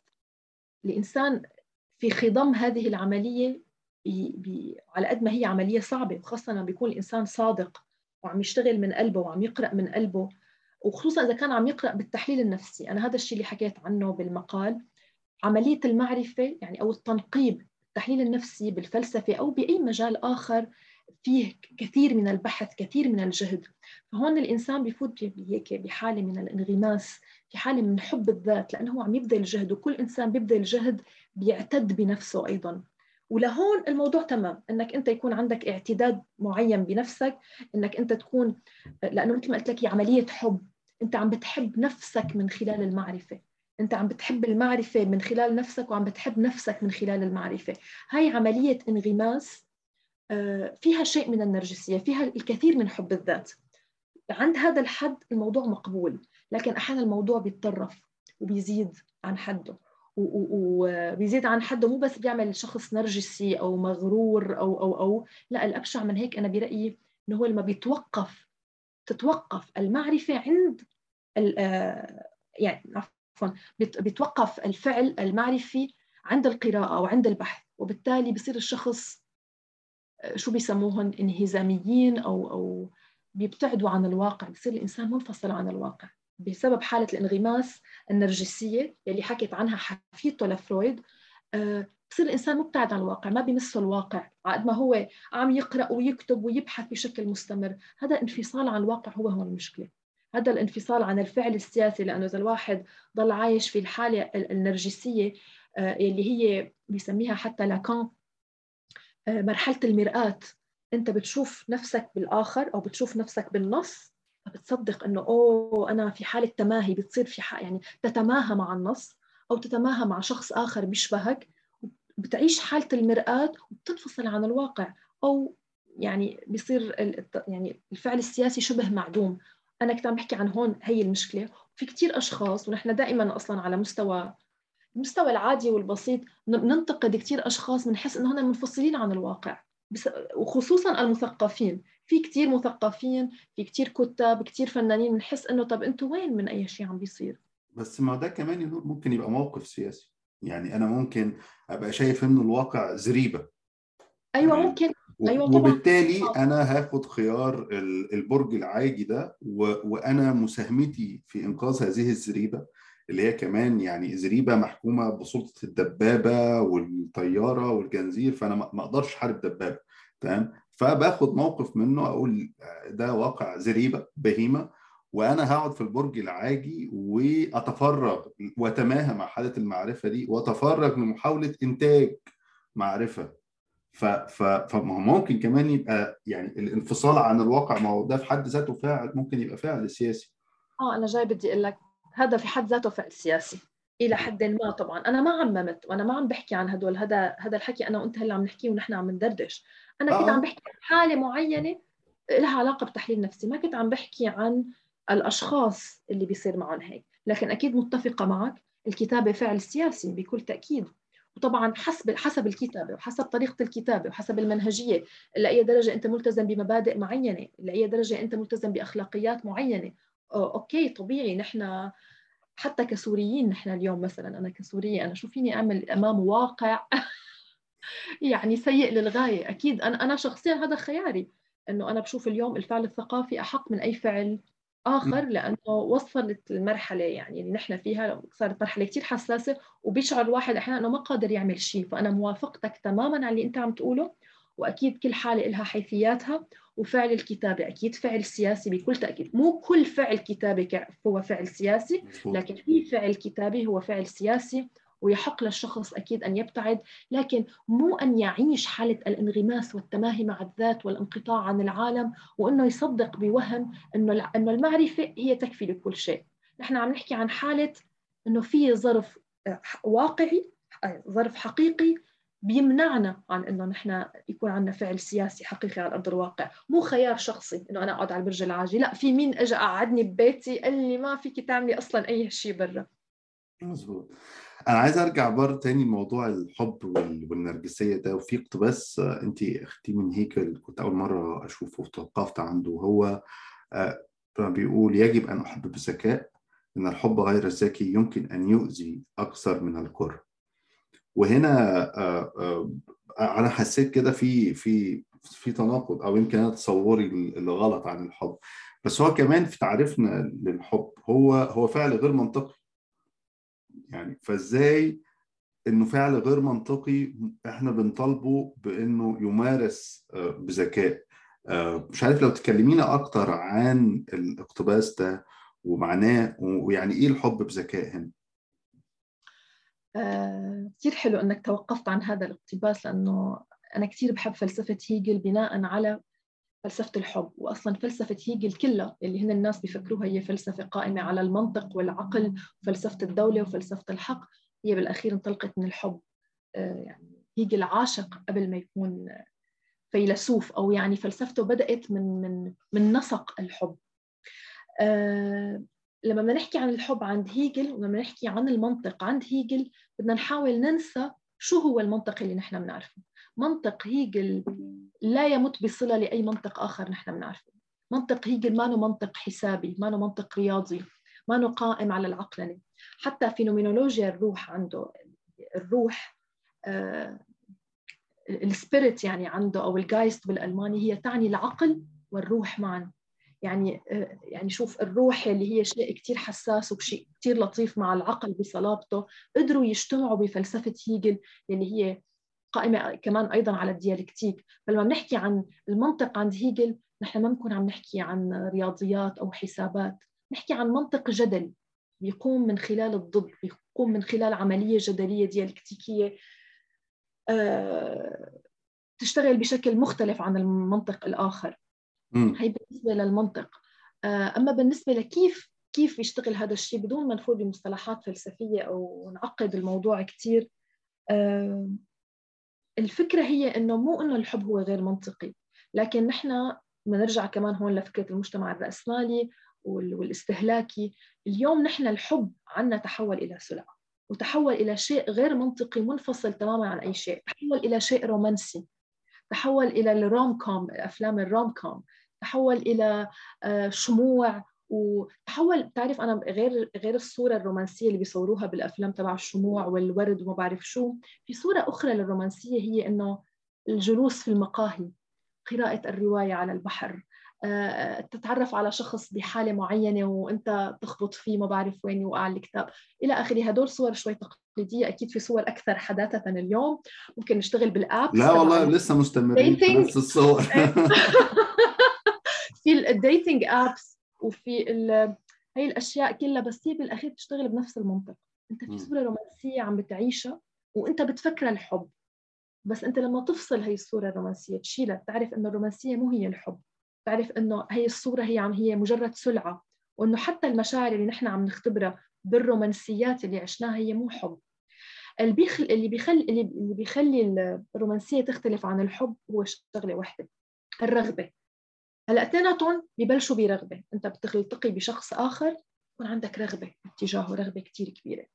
الإنسان في خضم هذه العملية بي بي على قد ما هي عملية صعبة وخاصة لما بيكون الإنسان صادق. وعم يشتغل من قلبه وعم يقرأ من قلبه وخصوصا إذا كان عم يقرأ بالتحليل النفسي. أنا هذا الشيء اللي حكيت عنه بالمقال. عملية المعرفة يعني أو التنقيب التحليل النفسي بالفلسفة أو بأي مجال آخر فيه كثير من البحث كثير من الجهد. فهون الإنسان بفوت هيك بحالة من الانغماس في حالة من حب الذات لأنه هو عم يبذل جهد وكل إنسان بيبذل جهد بيعتد بنفسه أيضا. ولهون الموضوع تمام إنك أنت يكون عندك اعتداد معين بنفسك إنك أنت تكون لأنه مثل ما قلت لك هي عملية حب. أنت عم بتحب نفسك من خلال المعرفة. أنت عم بتحب المعرفة من خلال نفسك وعم بتحب نفسك من خلال المعرفة. هاي عملية انغماس آه، فيها شيء من النرجسية فيها الكثير من حب الذات. عند هذا الحد الموضوع مقبول لكن أحيانا الموضوع بيتطرف وبيزيد عن حده. وبيزيد عن حده مو بس بيعمل شخص نرجسي أو مغرور أو أو أو لا الأبشع من هيك أنا برأيي إنه هو لما بيتوقف تتوقف المعرفة عند آه، يعني عفوا بيتوقف الفعل المعرفي عند القراءة أو عند البحث وبالتالي بصير الشخص آه، شو بيسموهن انهزاميين أو أو بيبتعدوا عن الواقع بصير الإنسان منفصل عن الواقع. بسبب حالة الانغماس النرجسية يلي حكيت عنها حفيدته لفرويد آه، بصير الإنسان مبتعد عن الواقع ما بيمسه الواقع قد ما هو عم يقرأ ويكتب ويبحث بشكل مستمر. هذا انفصال عن الواقع هو هون المشكلة. هذا الانفصال عن الفعل السياسي لأنه إذا الواحد ضل عايش في الحالة النرجسية آه، اللي هي بيسميها حتى لاكان آه، مرحلة المرآة. أنت بتشوف نفسك بالآخر أو بتشوف نفسك بالنص بتصدق إنه أوه أنا في حالة تماهي بتصير في حق يعني تتماهى مع النص أو تتماهى مع شخص آخر بيشبهك بتعيش حالة المرآة وبتنفصل عن الواقع أو يعني بيصير يعني الفعل السياسي شبه معدوم. أنا كنت عم بحكي عن هون هي المشكلة. في كثير أشخاص ونحن دائما أصلا على مستوى المستوى العادي والبسيط ننتقد كثير أشخاص بنحس إنه هن منفصلين عن الواقع وخصوصا المثقفين. في كتير مثقفين في كتير كتاب كتير فنانين بنحس إنه طب أنتوا وين من أي شيء عم بيصير؟ بس ما ده كمان ممكن يبقى موقف سياسي. يعني أنا ممكن أبقى شايف إنه الواقع زريبة. أيوه يعني ممكن. أيوه طبعا. وبالتالي آه. أنا هاخد خيار البرج العاجي ده وأنا مساهمتي في إنقاذ هذه الزريبة اللي هي كمان يعني زريبة محكومة بسلطة الدبابة والطيارة والجنزير فأنا ما أقدرش أحارب دبابة. تمام؟ فباخد موقف منه أقول ده واقع زريبة بهيمة وأنا هقعد في البرج العاجي وأتفرغ وأتماهى مع حالة المعرفة دي وأتفرغ لمحاولة إنتاج معرفة. ف ف فممكن كمان يبقى يعني الانفصال عن الواقع ما هو ده في حد ذاته فاعل ممكن يبقى فاعل سياسي. آه أنا جاي بدي أقول لك هذا في حد ذاته فعل سياسي. إلى حد ما طبعا. أنا ما عممت وأنا ما عم بحكي عن هدول. هذا هذا الحكي أنا وأنت هلأ عم نحكيه ونحن عم ندردش. أنا كنت آه. عم بحكي عن حالة معينة لها علاقة بتحليل نفسي. ما كنت عم بحكي عن الأشخاص اللي بيصير معهم هيك. لكن أكيد متفقة معك الكتابة فعل سياسي بكل تأكيد. وطبعا حسب حسب الكتابة وحسب طريقة الكتابة وحسب المنهجية. لأي درجة أنت ملتزم بمبادئ معينة لأي درجة أنت ملتزم بأخلاقيات معينة. أوكي طبيعي نحن حتى كسوريين نحن اليوم مثلا أنا كسورية أنا شو فيني أعمل أمام واقع؟ يعني سيء للغاية. أكيد أنا أنا شخصيا هذا خياري إنه أنا بشوف اليوم الفعل الثقافي أحق من أي فعل آخر لأنه وصلت المرحلة يعني اللي نحن فيها صارت مرحلة كثير حساسة وبيشعر الواحد أحيانا إنه ما قادر يعمل شيء فأنا موافقتك تماما على اللي أنت عم تقوله. وأكيد كل حالة لها حيثياتها وفعل الكتابة. أكيد فعل سياسي بكل تأكيد. مو كل فعل كتابة هو فعل سياسي لكن في فعل كتابي هو فعل سياسي ويحق للشخص أكيد أن يبتعد. لكن مو أن يعيش حالة الانغماس والتماهي مع الذات والانقطاع عن العالم وإنه يصدق بوهم إنه إنه المعرفة هي تكفي لكل شيء. نحن عم نحكي عن حالة إنه في ظرف آه، واقعي آه، ظرف حقيقي بيمنعنا عن إنه نحن يكون عندنا فعل سياسي حقيقي على أرض الواقع. مو خيار شخصي إنه أنا أقعد على البرج العاجي. لا في مين اجى قعدني ببيتي قال لي ما فيك تعملي أصلا أي شيء برا. مزبوط. أنا عايز أرجع برضه تاني لموضوع الحب والنرجسية ده. وفي اقتباس انت أختي من هيكل كنت أول مرة أشوفه وتوقفت عنده. هو آه، بيقول يجب أن أحب بذكاء إن الحب غير الذكي يمكن أن يؤذي أكثر من الكره. وهنا آه، آه، أنا حسيت كده في في في تناقض أو يمكن أنا تصوري اللي غلط عن الحب. بس هو كمان في تعريفنا للحب هو هو فعل غير منطقي. يعني فازاي إنه فعل غير منطقي إحنا بنطالبه بإنه يمارس آه، بذكاء؟ مش عارف لو تكلمينا أكتر عن الاقتباس ده ومعناه ويعني إيه الحب بذكاء هنا؟ كثير حلو إنك توقفت عن هذا الاقتباس لأنه أنا كثير بحب فلسفة هيجل بناء على فلسفة الحب. واصلا فلسفة هيجل كلها اللي هن الناس بيفكروها هي فلسفة قائمة على المنطق والعقل وفلسفة الدولة وفلسفة الحق. هي بالأخير انطلقت من الحب. آه، يعني هيجل عاشق قبل ما يكون فيلسوف أو يعني فلسفته بدأت من من من نسق الحب. آه، لما بدنا نحكي عن الحب عند هيجل ولما نحكي عن المنطق عند هيجل بدنا نحاول ننسى شو هو المنطق اللي نحن بنعرفه. منطق هيجل لا يمت بصلة لأي منطق آخر نحن بنعرفه. منطق هيجل ما منطق حسابي ما منطق رياضي ما قائم على العقلنة. حتى فينومينولوجيا الروح عنده الروح آه ال spirit يعني عنده أو ال Geist بالألماني هي تعني العقل والروح معا. يعني آه، يعني شوف الروح اللي هي شيء كثير حساس وشيء كثير لطيف مع العقل بصلابته قدروا يجتمعوا بفلسفة هيجل اللي هي قائمة كمان أيضا على الديالكتيك. فلما بنحكي عن المنطق عند هيجل نحن ما بنكون عم نحكي عن رياضيات أو حسابات نحكي عن منطق جدلي بيقوم من خلال الضد بيقوم من خلال عملية جدلية ديالكتيكية آه، تشتغل بشكل مختلف عن المنطق الآخر. هي بالنسبة للمنطق. آه، أما بالنسبة لكيف كيف يشتغل هذا الشيء بدون ما نفوت بمصطلحات فلسفية أو نعقد الموضوع كثير آه، الفكرة هي إنه مو إنه الحب هو غير منطقي لكن نحن بنرجع كمان هون لفكرة المجتمع الرأسمالي والاستهلاكي. اليوم نحن الحب عنا تحول إلى سلعه وتحول إلى شيء غير منطقي منفصل تماما عن أي شيء. تحول إلى شيء رومانسي تحول إلى ال rom com أفلام ال rom com تحول إلى آه، شموع. وتحول بتعرف أنا غير غير الصورة الرومانسية اللي بيصوروها بالأفلام تبع الشموع والورد وما بعرف شو في صورة أخرى للرومانسية هي إنه الجلوس في المقاهي قراءة الرواية على البحر آه، تتعرف على شخص بحالة معينة وأنت تخبط فيه ما بعرف وين يوقع الكتاب. إلى آخره هدول صور شوي تقليدية. أكيد في صور أكثر حداثة اليوم. ممكن نشتغل بال app. لا والله لسه مستمرين في نفس الصور. في ال dating apps وفي هي الأشياء كلها بس هي بالأخير بتشتغل بنفس المنطق. أنت في صورة رومانسية عم بتعيشها وأنت بتفكر الحب. بس أنت لما تفصل هي الصورة الرومانسية تشيلها بتعرف إنه الرومانسية مو هي الحب. بتعرف إنه هي الصورة هي عم هي مجرد سلعة. وإنه حتى المشاعر اللي نحن عم نختبرها بالرومانسيات اللي عشناها هي مو حب. اللي بيخل اللي بيخلي اللي بيخلي الرومانسية تختلف عن الحب هو شغلة واحدة الرغبة. هلا اثنيناتهم ببلشوا برغبة. انت بتلتقي بشخص آخر يكون عندك رغبة اتجاهه رغبة كثير كبيرة.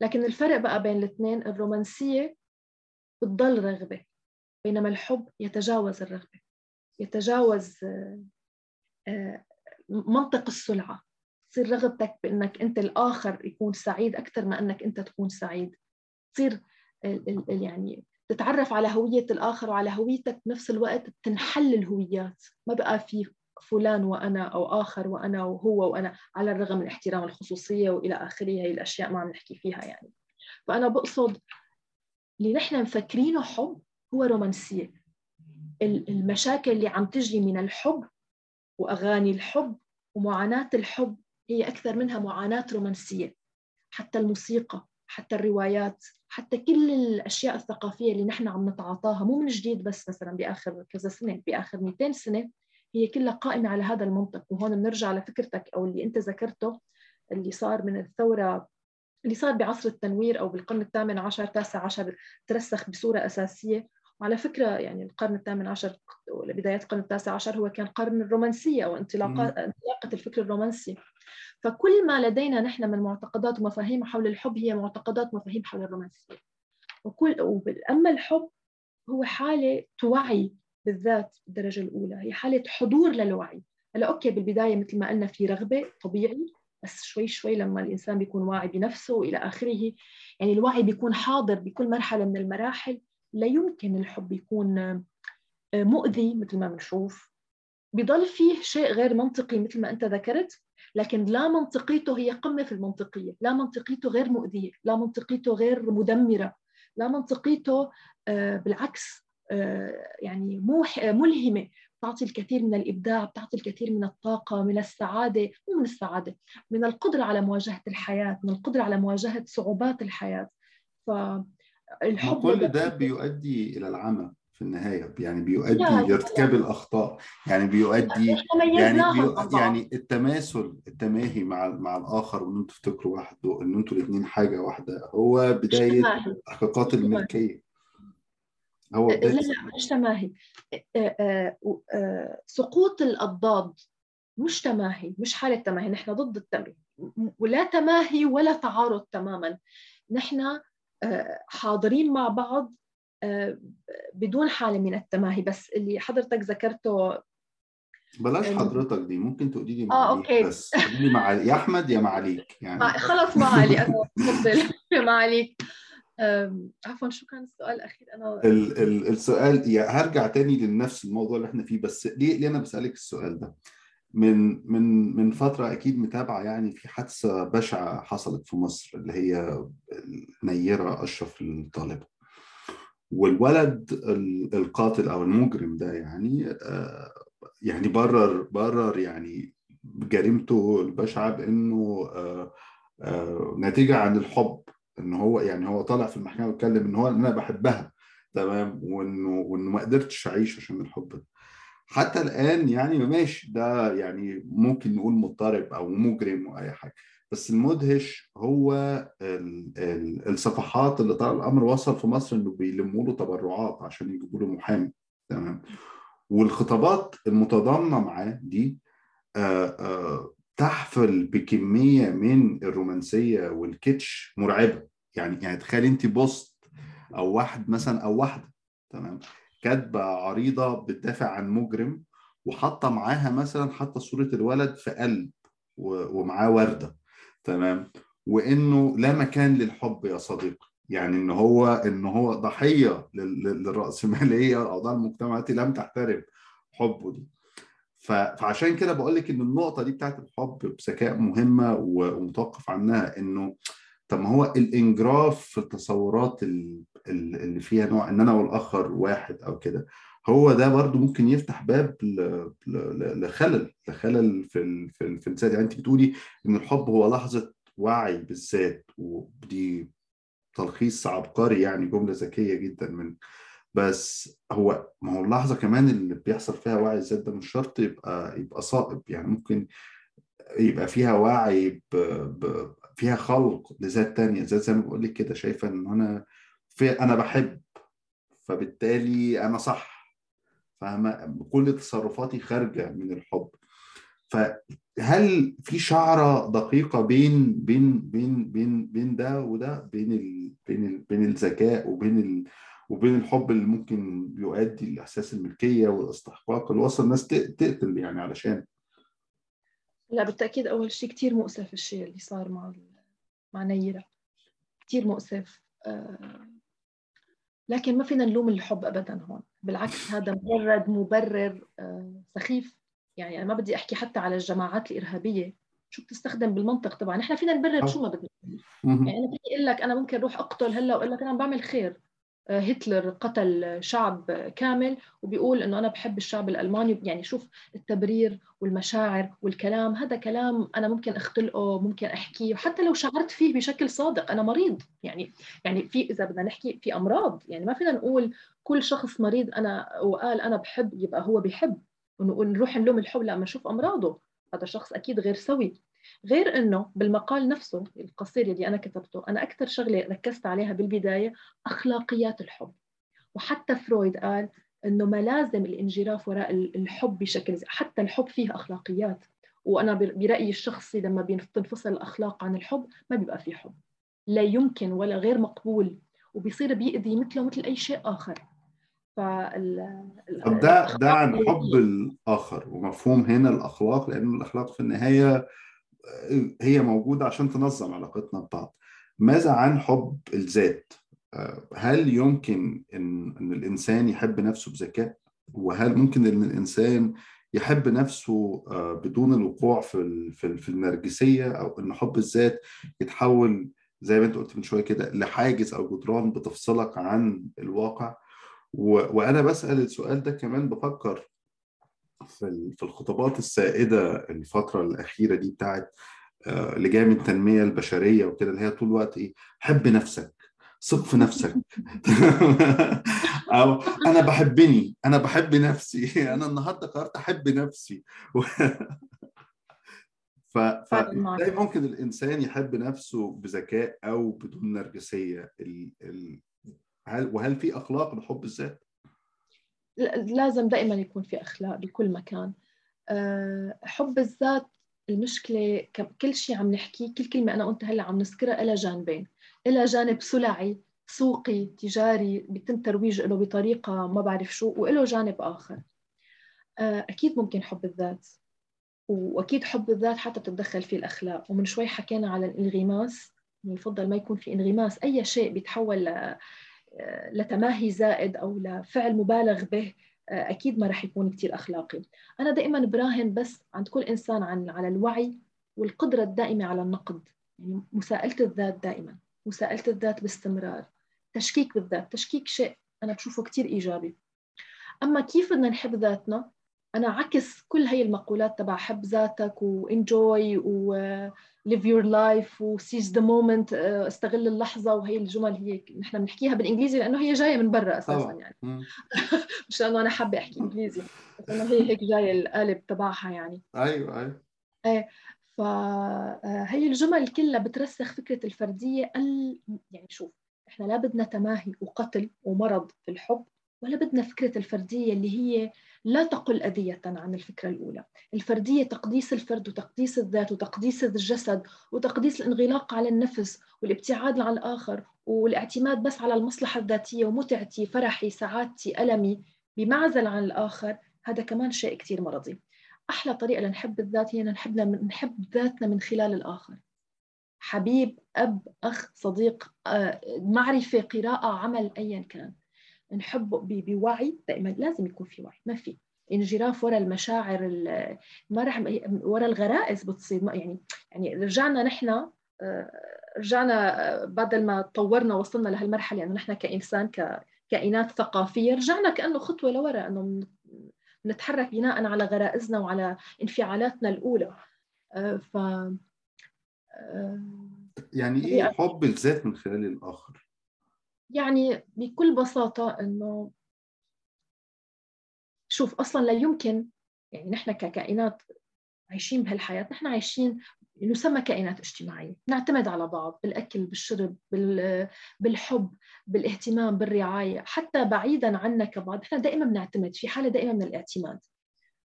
لكن الفرق بقى بين الاثنين الرومانسية بتضل رغبة بينما الحب يتجاوز الرغبة يتجاوز آه، آه، منطق السلعة. تصير رغبتك بإنك أنت الآخر يكون سعيد أكثر ما إنك أنت تكون سعيد. تصير يعني تتعرف على هوية الآخر وعلى هويتك بنفس الوقت بتنحل الهويات. ما بقى في فلان وأنا أو آخر وأنا وهو وأنا على الرغم من احترام الخصوصية وإلى آخره هي الأشياء ما عم نحكي فيها يعني. فأنا بقصد اللي نحن مفكرينه حب هو رومانسية. المشاكل اللي عم تجي من الحب وأغاني الحب ومعاناة الحب هي أكثر منها معاناة رومانسية. حتى الموسيقى حتى الروايات حتى كل الأشياء الثقافية اللي نحن عم نتعاطاها مو من جديد بس مثلا بآخر كذا سنة بآخر 200 سنة هي كلها قائمة على هذا المنطق. وهون بنرجع لفكرتك أو اللي أنت ذكرته اللي صار من الثورة اللي صار بعصر التنوير أو بالقرن الثامن عشر التاسع عشر ترسخ بصورة أساسية. وعلى فكرة يعني القرن الثامن عشر لبدايات القرن التاسع عشر هو كان قرن انطلاقه انطلاقة الفكر الرومانسي. فكل ما لدينا نحن من معتقدات ومفاهيم حول الحب هي معتقدات ومفاهيم حول الرومانسية. وكل أما الحب هو حالة توعي بالذات بالدرجة الأولى. هي حالة حضور للوعي. هلا أوكي بالبداية مثل ما قلنا في رغبة طبيعي بس شوي شوي لما الإنسان بيكون واعي بنفسه وإلى آخره يعني الوعي بيكون حاضر بكل مرحلة من المراحل. لا يمكن الحب يكون مؤذي مثل ما بنشوف. بضل فيه شيء غير منطقي مثل ما أنت ذكرت لكن لا منطقيته هي قمة في المنطقية. لا منطقيته غير مؤذية لا منطقيته غير مدمرة لا منطقيته آه، بالعكس آه، يعني ملهمة. بتعطي الكثير من الإبداع بتعطي الكثير من الطاقة من السعادة مو من السعادة من القدرة على مواجهة الحياة من القدرة على مواجهة صعوبات الحياة. فالحب كل ده بيؤدي إلى العمى في النهاية يعني بيؤدي لارتكاب الأخطاء يعني بيؤدي يعني بيو يعني التماثل التماهي مع مع الآخر وإن أنتوا تفتكروا واحد إن أنتوا الاثنين حاجة واحدة هو بداية احقاقات الملكية. هو بداية لا لا مش تماهي. سقوط الأضداد مش تماهي مش حالة تماهي. نحن ضد التماهي. ولا تماهي ولا تعارض تماما. نحن حاضرين مع بعض آه، بدون حالة من التماهي بس اللي حضرتك ذكرته بلاش حضرتك دي ممكن تقولي لي آه أوكي. بس قولي مع يا أحمد يا معاليك يعني. خلص معالي أنا بفضل معاليك عفوا شو كان السؤال الأخير أنا ال ال السؤال يعني هرجع تاني لنفس الموضوع اللي إحنا فيه بس ليه ليه أنا بسألك السؤال ده؟ من من من فترة أكيد متابعة يعني في حادثة بشعة حصلت في مصر اللي هي نيرة أشرف الطالبه والولد القاتل أو المجرم ده يعني آه، يعني برر برر يعني جريمته البشعة بإنه آه، آه، نتيجة عن الحب إن هو يعني هو طالع في المحكمة واتكلم إن هو أنا بحبها تمام وإنه وإنه ما قدرتش أعيش عشان الحب ده. حتى الآن يعني ماشي ده يعني ممكن نقول مضطرب أو مجرم أو أي حاجة. بس المدهش هو ال ال الصفحات اللي طال الأمر وصل في مصر إنه بيلموا له تبرعات عشان يجيبوا له محامي. تمام؟ والخطابات المتضامنه معاه دي آآ آآ تحفل بكمية من الرومانسية والكيتش مرعبة. يعني يعني تخيل أنت بوست أو واحد مثلا أو واحدة تمام؟ كاتبة عريضة بتدافع عن مجرم وحاطة معاها مثلا حاطة صورة الولد في قلب ومعاه وردة. تمام؟ وإنه لا مكان للحب يا صديقي. يعني إن هو إن هو ضحية للراسماليه والاوضاع المجتمع التي لم تحترم حبه دي. فعشان كده بقول لك إن النقطة دي بتاعت الحب بذكاء مهمة ومتوقف عنها إنه طب ما هو الإنجراف في التصورات اللي فيها نوع إن أنا والآخر واحد أو كده. هو ده برضو ممكن يفتح باب لخلل لخلل في في في الانسان يعني انت بتقولي إن الحب هو لحظة وعي بالذات ودي تلخيص عبقري يعني جملة ذكية جدا من بس هو ما هو اللحظة كمان اللي بيحصل فيها وعي الذات ده مش شرط يبقى يبقى صائب. يعني ممكن يبقى فيها وعي ب... ب... فيها خلق لذات تانية. ذات زي ما بقول لك كده شايفة إن أنا في أنا بحب فبالتالي أنا صح. فاهمة؟ كل تصرفاتي خارجة من الحب. فهل في شعرة دقيقة بين بين بين بين بين ده وده؟ بين ال بين ال بين الذكاء وبين ال وبين الحب اللي ممكن يؤدي لإحساس الملكية والاستحقاق اللي وصل الناس تقتل يعني علشان. لا بالتأكيد أول شيء كثير مؤسف الشيء اللي صار مع مع نيرة. كثير مؤسف آه لكن ما فينا نلوم الحب ابدا هون. بالعكس هذا مجرد مبرر آه سخيف. يعني أنا ما بدي أحكي حتى على الجماعات الإرهابية. شو بتستخدم بالمنطق طبعا نحن فينا نبرر شو ما بدنا. يعني أنا بدي أقول لك أنا ممكن أروح أقتل هلأ وأقول لك أنا بعمل خير. آه، هتلر قتل شعب كامل وبيقول إنه أنا بحب الشعب الألماني. يعني شوف التبرير والمشاعر والكلام هذا كلام أنا ممكن أختلقه ممكن أحكيه. وحتى لو شعرت فيه بشكل صادق أنا مريض. يعني يعني في إذا بدنا نحكي في أمراض. يعني ما فينا نقول كل شخص مريض أنا وقال أنا بحب يبقى هو بيحب. ونروح نلوم الحب لما نشوف أمراضه. هذا شخص أكيد غير سوي. غير إنه بالمقال نفسه القصير اللي أنا كتبته أنا أكثر شغلة ركزت عليها بالبداية أخلاقيات الحب. وحتى فرويد قال إنه ما لازم الانجراف وراء الحب بشكل زي. حتى الحب فيه أخلاقيات. وأنا برأيي الشخصي لما بتنفصل الأخلاق عن الحب ما بيبقى في حب. لا يمكن ولا غير مقبول. وبيصير بيأذي مثله مثل أي شيء آخر. فال طب ده ده عن حب الآخر ومفهوم هنا الأخلاق لأن الأخلاق في النهاية هي موجودة عشان تنظم علاقتنا ببعض. ماذا عن حب الذات؟ هل يمكن إن, إن الإنسان يحب نفسه بذكاء؟ وهل ممكن إن الإنسان يحب نفسه آه، بدون الوقوع في في النرجسية أو إن حب الذات يتحول زي ما أنت قلت من شوية كده لحاجز أو جدران بتفصلك عن الواقع؟ وأنا بسأل السؤال ده كمان بفكر في في الخطابات السائدة الفترة الأخيرة دي بتاعت آه، لجان التنمية البشرية وكده اللي هي طول الوقت إيه حب نفسك ثق في نفسك. أو أنا بحبني أنا بحب نفسي. أنا النهارده قررت أحب نفسي. ف فازاي ممكن الإنسان يحب نفسه بذكاء أو بدون نرجسية؟ ال... ال... هل وهل في أخلاق لحب الذات؟ لازم دائما يكون في أخلاق بكل مكان. آه، حب الذات المشكلة كل شيء عم نحكيه كل كلمة أنا قلتها هلأ عم نذكرها لها جانبين. لها جانب سلعي سوقي تجاري بيتم ترويج له بطريقة ما بعرف شو وله جانب آخر. آه، أكيد ممكن حب الذات. وأكيد حب الذات حتى تتدخل فيه الأخلاق. ومن شوي حكينا على الانغماس. يفضل ما يكون في انغماس. أي شيء بيتحول لتماهي زائد أو لفعل مبالغ به آه، أكيد ما راح يكون كثير أخلاقي. أنا دائما براهن بس عند كل إنسان عن على الوعي والقدرة الدائمة على النقد. يعني مساءلة الذات دائما مساءلة الذات باستمرار تشكيك بالذات تشكيك شيء أنا بشوفه كثير إيجابي. أما كيف بدنا نحب ذاتنا؟ أنا عكس كل هي المقولات تبع حب ذاتك وانجوي و live your life و seize the moment آه، استغل اللحظة وهي الجمل هي نحن بنحكيها بالإنجليزي لأنه هي جاية من برا أساسا يعني. مش لأنه أنا حابة أحكي إنجليزي بس إنه هي هيك جاية القالب تبعها يعني. أيوه أيوه. إيه فهي آه، الجمل كلها بترسخ فكرة الفردية ال... يعني شوف إحنا لا بدنا تماهي وقتل ومرض في الحب ولا بدنا فكرة الفردية اللي هي لا تقل أذية عن الفكرة الأولى. الفردية تقديس الفرد وتقديس الذات وتقديس الجسد وتقديس الانغلاق على النفس والابتعاد عن الآخر والاعتماد بس على المصلحة الذاتية ومتعتي فرحي سعادتي ألمي بمعزل عن الآخر هذا كمان شيء كتير مرضي. أحلى طريقة لنحب الذات هي نحب نحب ذاتنا من خلال الآخر. حبيب أب أخ صديق آه، معرفة قراءة عمل أيا كان. نحبه بوعي دائما لازم يكون في وعي ما في. انجراف ورا المشاعر ما رح ورا الغرائز بتصير يعني يعني رجعنا نحن آه، رجعنا آه، بدل ما تطورنا وصلنا لهالمرحلة انه نحن كإنسان ككائنات ثقافية رجعنا كأنه خطوة لورا إنه نتحرك بناء على غرائزنا وعلى انفعالاتنا الأولى. آه، ف يعني إيه حب الذات من خلال الآخر؟ يعني بكل بساطة إنه شوف أصلا لا يمكن يعني نحن ككائنات عايشين بهالحياة نحن عايشين نسمى كائنات اجتماعية نعتمد على بعض بالأكل بالشرب بالحب بالاهتمام بالرعاية حتى بعيدا عنا كبعض نحن دائما بنعتمد في حالة دائما من الاعتماد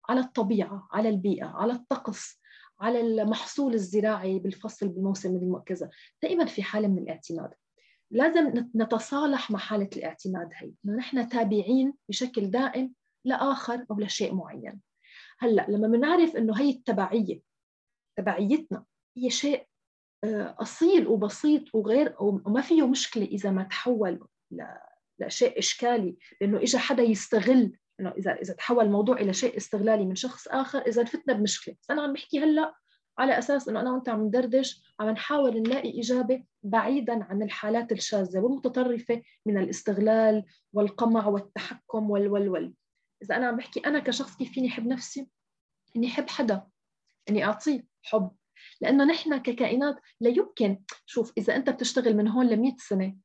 على الطبيعة على البيئة على الطقس على المحصول الزراعي بالفصل بالموسم كذا دائما في حالة من الاعتماد. لازم نتصالح مع حاله الاعتماد هي. إنه نحن تابعين بشكل دائم لآخر أو لشيء معين. هلأ لما بنعرف إنه هي التبعية تبعيتنا هي شيء آه، أصيل وبسيط وغير وما فيه مشكلة إذا ما تحول لشيء إشكالي. لأنه اجى حدا يستغل إنه إذا إذا تحول الموضوع إلى شيء استغلالي من شخص آخر إذا فتنا بمشكلة. بس أنا عم بحكي هلأ على أساس إنه أنا وأنت عم ندردش عم نحاول نلاقي إجابة بعيدا عن الحالات الشاذة والمتطرفة من الاستغلال والقمع والتحكم وال وال وال. إذا أنا عم بحكي أنا كشخص كيف فيني أحب نفسي؟ إني أحب حدا إني أعطيه حب. لأنه نحن ككائنات لا يمكن شوف إذا أنت بتشتغل من هون ل 100 سنة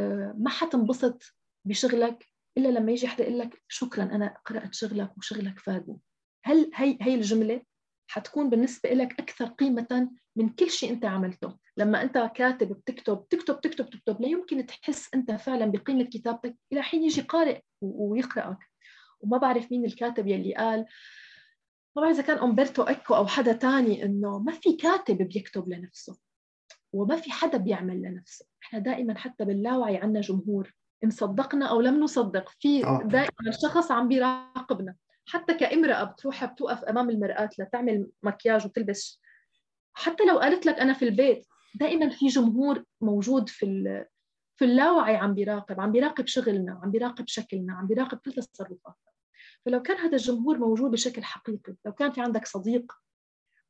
آه، ما حتنبسط بشغلك إلا لما يجي حدا يقول لك شكرا أنا قرأت شغلك وشغلك فادني. هل هي هي الجملة؟ حتكون بالنسبة لك أكثر قيمة من كل شيء أنت عملته. لما أنت كاتب بتكتب تكتب تكتب تكتب لا يمكن تحس أنت فعلا بقيمة كتابتك إلى حين يجي قارئ ويقرأك. وما بعرف مين الكاتب يلي قال ما بعرف إذا كان أمبرتو إيكو أو حدا تاني إنه ما في كاتب بيكتب لنفسه وما في حدا بيعمل لنفسه. إحنا دائما حتى باللاوعي عندنا جمهور ان صدقنا أو لم نصدق في آه. دائما شخص عم بيراقبنا. حتى كامرأة بتروح بتوقف أمام المرآة لتعمل مكياج وتلبس. حتى لو قالت لك أنا في البيت دائما في جمهور موجود في في اللاوعي عم بيراقب عم بيراقب شغلنا عم بيراقب شكلنا عم بيراقب كل تصرفاتنا. فلو كان هذا الجمهور موجود بشكل حقيقي لو كان في عندك صديق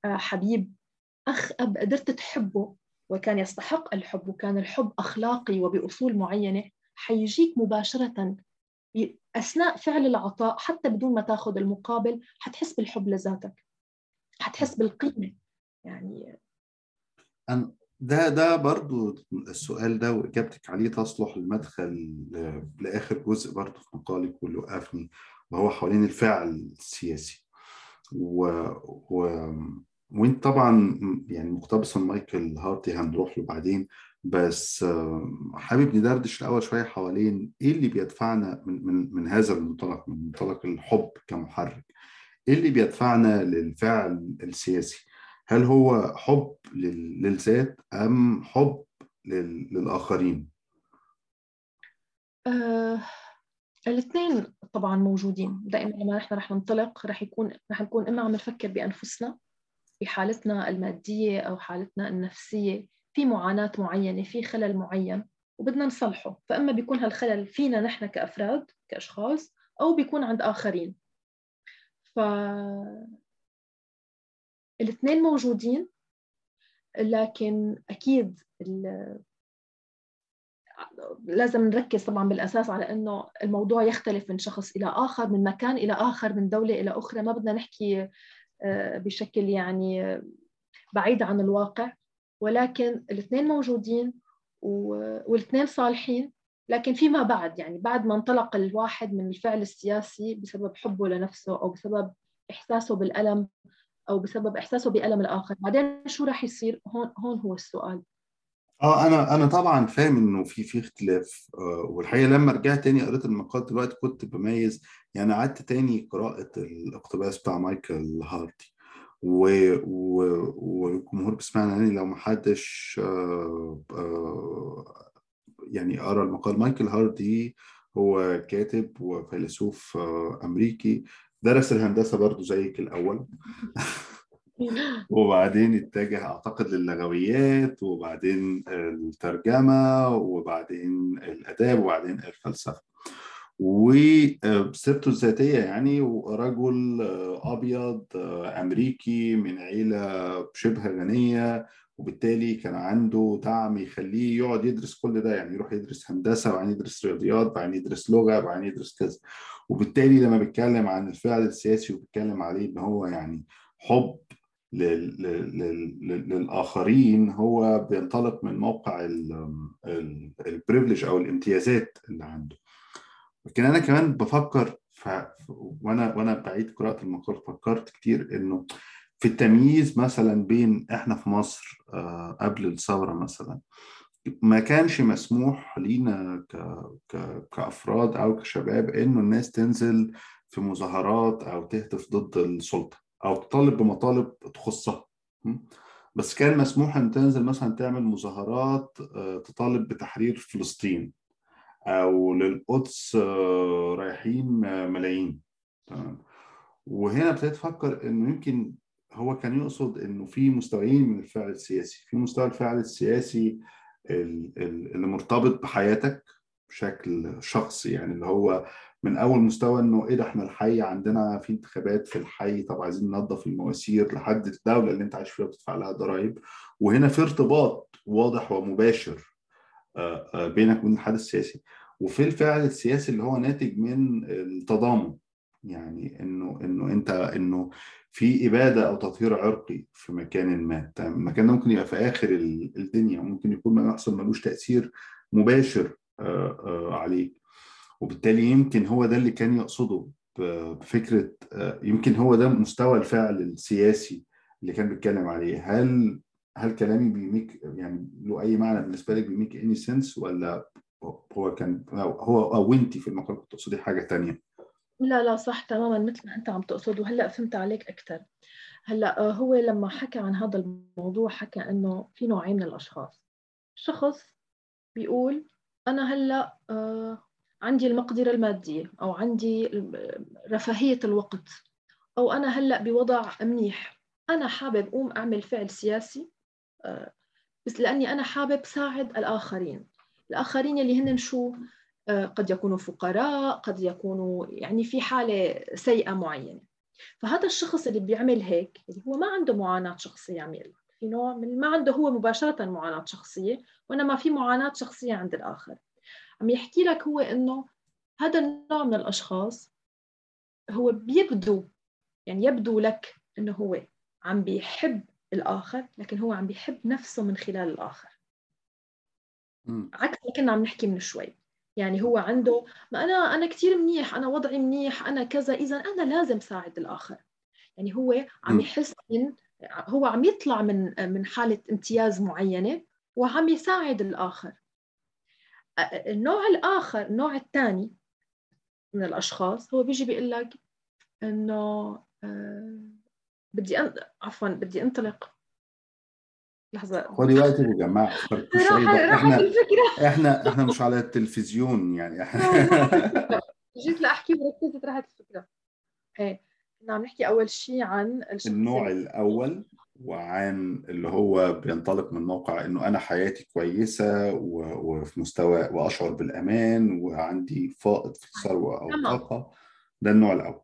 آه، حبيب أخ أب قدرت تحبه وكان يستحق الحب وكان الحب أخلاقي وبأصول معينة حيجيك مباشرة أثناء فعل العطاء حتى بدون ما تاخذ المقابل حتحس بالحب لذاتك. حتحس بالقيمة. يعني أنا ده ده برضو السؤال ده وإجابتك عليه تصلح المدخل لآخر جزء برضو في مقالك واللي وقفني وهو حوالين الفعل السياسي. و, و... وإنت طبعا يعني مقتبس من مايكل هارتي هنروح له بعدين. بس حابب ندردش الأول شوية حوالين إيه اللي بيدفعنا من من من هذا المنطلق من منطلق الحب كمحرك؟ إيه اللي بيدفعنا للفعل السياسي؟ هل هو حب للذات أم حب للآخرين؟ آه الاثنين طبعا موجودين. دائما لما نحن رح ننطلق رح يكون رح نكون إما عم نفكر بأنفسنا بحالتنا المادية أو حالتنا النفسية. في معاناة معينة في خلل معين وبدنا نصلحه. فأما بيكون هالخلل فينا نحن كأفراد كأشخاص أو بيكون عند آخرين. ف الاثنين موجودين لكن أكيد لازم نركز طبعا بالأساس على إنه الموضوع يختلف من شخص إلى آخر من مكان إلى آخر من دولة إلى أخرى. ما بدنا نحكي آه، بشكل يعني بعيد عن الواقع. ولكن الاثنين موجودين والاثنين صالحين. لكن فيما بعد يعني بعد ما انطلق الواحد من الفعل السياسي بسبب حبه لنفسه أو بسبب إحساسه بالألم أو بسبب إحساسه بألم الآخر. بعدين شو راح يصير؟ هون هون هو السؤال. آه أنا أنا طبعا فاهم إنه في في اختلاف آه والحقيقة لما رجعت تاني قريت المقال دلوقتي كنت بميز يعني قعدت تاني قراءة الاقتباس بتاع مايكل هارتي. والجمهور بيسمعنا يعني لو ما حدش آه آه يعني قرأ المقال مايكل هارتي هو كاتب وفيلسوف آه أمريكي درس الهندسة برضو زيك الأول. وبعدين اتجه أعتقد للغويات وبعدين الترجمة وبعدين الأداب وبعدين الفلسفة. وسيرته الذاتية يعني رجل أبيض أمريكي من عيلة شبه غنية وبالتالي كان عنده دعم يخليه يقعد يدرس كل ده يعني يروح يدرس هندسة وبعدين يدرس رياضيات وبعدين يدرس لغة وبعدين يدرس كذا. وبالتالي لما بيتكلم عن الفعل السياسي وبيتكلم عليه إن هو يعني حب للآخرين هو بينطلق من موقع البريفليج أو الامتيازات اللي عنده. لكن أنا كمان بفكر وأنا وأنا بعيد قراءة المقال فكرت كتير إنه في التمييز مثلا بين إحنا في مصر آه، قبل الثورة مثلا ما كانش مسموح لينا ك... ك... كأفراد أو كشباب إنه الناس تنزل في مظاهرات أو تهتف ضد السلطة أو تطالب بمطالب تخصها. بس كان مسموح إن تنزل مثلا تعمل مظاهرات آه، تطالب بتحرير فلسطين. أو للقدس آه، رايحين ملايين. تمام. وهنا ابتديت أفكر إنه يمكن هو كان يقصد إنه في مستويين من الفعل السياسي. في مستوى الفعل السياسي اللي مرتبط بحياتك بشكل شخصي. يعني اللي هو من أول مستوى إنه إيه ده إحنا الحي عندنا في انتخابات في الحي طب عايزين ننظف المواسير لحد الدولة اللي أنت عايش فيها بتدفع لها ضرائب. وهنا في ارتباط واضح ومباشر آه، آه، بينك وبين الحدث السياسي. وفي الفعل السياسي اللي هو ناتج من التضامن. يعني إنه إنه أنت إنه في إبادة أو تطهير عرقي في مكان ما. المكان ده ممكن يبقى في آخر الدنيا. ممكن يكون ما يحصل ملوش تأثير مباشر آه، عليك. وبالتالي يمكن هو ده اللي كان يقصده بفكرة يمكن هو ده مستوى الفعل السياسي اللي كان بيتكلم عليه. هل هل كلامي بيميك يعني له أي معنى بالنسبة لك بيميك اني سنس ولا هو كان هو أو انت في المقال كنت تقصدي حاجة ثانية لا لا صح تماما مثل ما أنت عم تقصد وهلا فهمت عليك أكثر هلأ آه، هو لما حكى عن هذا الموضوع حكى إنه في نوعين من الأشخاص. شخص بيقول أنا هلأ آه، عندي المقدرة المادية أو عندي رفاهية الوقت أو أنا هلأ بوضع منيح. أنا حابب أقوم أعمل فعل سياسي بس لأني أنا حابب ساعد الآخرين. الآخرين اللي هن شو؟ آه، قد يكونوا فقراء قد يكونوا يعني في حالة سيئة معينة. فهذا الشخص اللي بيعمل هيك اللي هو ما عنده معاناة شخصية عم في نوع من ما عنده هو مباشرة معاناة شخصية وإنما في معاناة شخصية عند الآخر. عم يحكي لك هو إنه هذا النوع من الأشخاص هو بيبدو يعني يبدو لك إنه هو عم بيحب الآخر لكن هو عم بيحب نفسه من خلال الآخر. عكس ما كنا عم نحكي من شوي. يعني هو عنده ما أنا أنا كثير منيح أنا وضعي منيح أنا كذا إذا أنا لازم ساعد الآخر. يعني هو عم يحس من هو عم يطلع من من حالة امتياز معينة وعم يساعد الآخر. النوع الآخر النوع الثاني من الأشخاص هو بيجي بيقول لك إنه آه، بدي أن... عفوا بدي أنطلق. لحظة. خدي وقتك يا جماعة إحنا إحنا إحنا مش على التلفزيون يعني. جيت لأحكي وركزت راحت الفكرة. إيه كنا عم نحكي أول شيء عن النوع الأول وعن اللي هو بينطلق من موقع إنه أنا حياتي كويسة وفي مستوى وأشعر بالأمان وعندي فائض في الثروة أو طاقة. ده النوع الأول.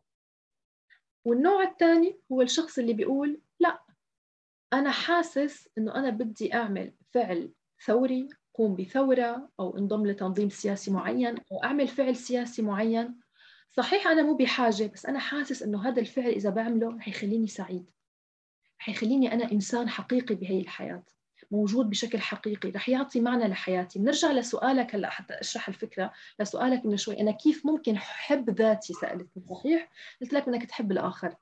والنوع الثاني هو الشخص اللي بيقول لا أنا حاسس إنه أنا بدي أعمل فعل ثوري قوم بثورة أو انضم لتنظيم سياسي معين أو أعمل فعل سياسي معين. صحيح أنا مو بحاجة بس أنا حاسس إنه هذا الفعل إذا بعمله رح يخليني سعيد رح يخليني أنا إنسان حقيقي بهي الحياة. موجود بشكل حقيقي. رح يعطي معنى لحياتي. بنرجع لسؤالك هلا حتى اشرح الفكرة. لسؤالك من شوي أنا كيف ممكن أحب ذاتي؟ سألتني صحيح؟ قلت لك إنك تحب الآخر.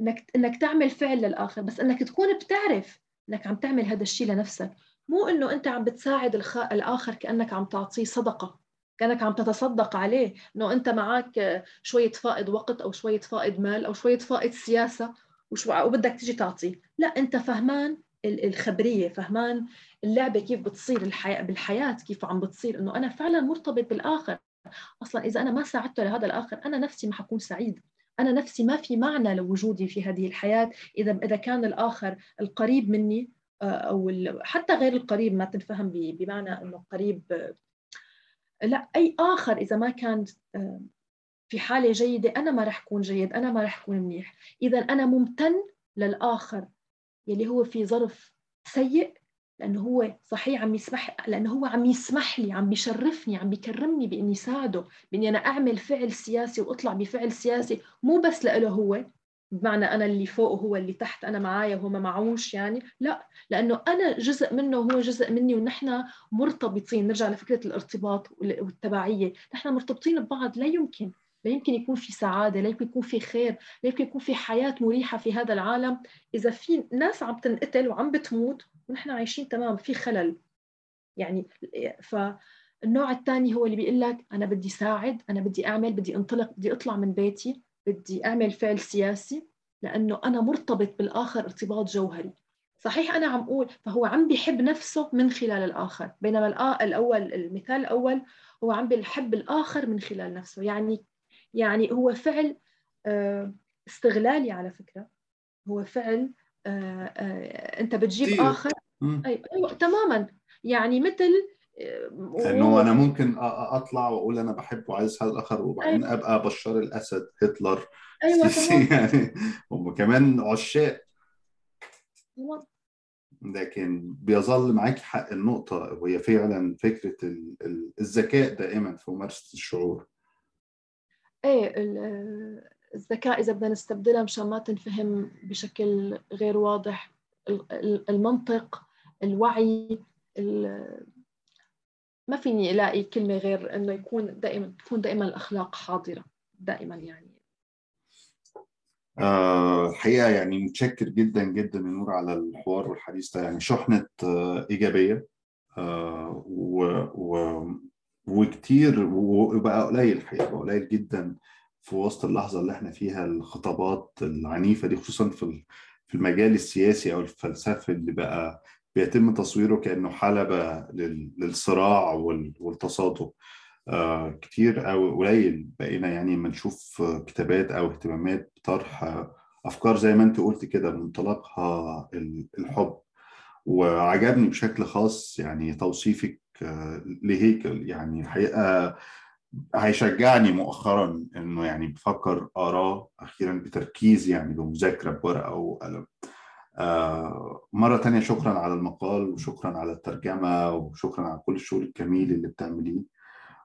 إنك إنك تعمل فعل للآخر بس إنك تكون بتعرف إنك عم تعمل هذا الشيء لنفسك. مو إنه أنت عم بتساعد الخ... الآخر كأنك عم تعطيه صدقة كأنك عم تتصدق عليه. إنه أنت معك شوية فائض وقت أو شوية فائض مال أو شوية فائض سياسة وشو وبدك تيجي تعطيه. لا أنت فهمان الخبرية فهمان اللعبة كيف بتصير الحياة بالحياة كيف عم بتصير إنه أنا فعلا مرتبط بالآخر. أصلا إذا أنا ما ساعدته لهذا الآخر أنا نفسي ما حكون سعيد. أنا نفسي ما في معنى لوجودي في هذه الحياة اذا إذا كان الآخر القريب مني آه، أو حتى غير القريب ما تنفهم بمعنى إنه قريب. لا أي آخر إذا ما كان آه، في حالة جيدة أنا ما راح أكون جيد أنا ما راح أكون منيح. إذا أنا ممتن للآخر. يلي هو في ظرف سيء لأنه هو صحيح عم يسمح لأنه هو عم يسمح لي عم بيشرفني عم بيكرمني بإني ساعده بإني أنا أعمل فعل سياسي وأطلع بفعل سياسي مو بس له هو بمعنى أنا اللي فوق وهو اللي تحت أنا معايا وهو ما معوش يعني لا لأنه أنا جزء منه وهو جزء مني ونحن مرتبطين. نرجع لفكرة الارتباط والتبعية. نحن مرتبطين ببعض لا يمكن. لا يمكن يكون في سعادة لا يمكن يكون في خير لا يمكن يكون في حياة مريحة في هذا العالم. إذا في ناس عم تنقتل وعم بتموت ونحن عايشين تمام في خلل. يعني فالنوع الثاني هو اللي بيقول لك أنا بدي ساعد أنا بدي أعمل بدي أنطلق بدي أطلع من بيتي بدي أعمل فعل سياسي لأنه أنا مرتبط بالآخر ارتباط جوهري. صحيح أنا عم أقول فهو عم بيحب نفسه من خلال الآخر بينما الأول المثال الأول هو عم بيحب الآخر من خلال نفسه. يعني يعني هو فعل آه، استغلالي على فكرة. هو فعل آه، آه، أنت بتجيب آخر. أيوة تماما. يعني مثل انه أنا ممكن أطلع وأقول أنا بحب وعايز هذا الآخر وبعدين أيوة. أبقى بشار الأسد هتلر. أيوه يعني هم كمان عشاق. لكن بيظل معاكي حق النقطة وهي فعلا فكرة الذكاء دائما في ممارسة الشعور. إيه الذكاء إذا بدنا نستبدلها مشان ما تنفهم بشكل غير واضح المنطق الوعي ما فيني ألاقي كلمة غير إنه يكون دائما تكون دائما الأخلاق حاضرة دائما يعني. آه الحقيقة يعني متشكر جدا جدا نور على الحوار والحديث ده. يعني شحنة آه إيجابية آه و وكتير وبقى قليل الحقيقة بقى قليل جدا في وسط اللحظة اللي إحنا فيها الخطابات العنيفة دي خصوصا في في المجال السياسي أو الفلسفي اللي بقى بيتم تصويره كأنه حلبة للصراع والتصادم. آه كتير أو قليل بقينا يعني لما نشوف كتابات أو اهتمامات بطرح أفكار زي ما انت قلت كده منطلقها الحب. وعجبني بشكل خاص يعني توصيفك لهيكل. يعني الحقيقة هيشجعني مؤخرا إنه يعني بفكر آراه أخيرا بتركيز يعني بمذاكرة بورقة وقلم آه، مرة تانية شكرا على المقال وشكرا على الترجمة وشكرا على كل الشغل الجميل اللي بتعمليه.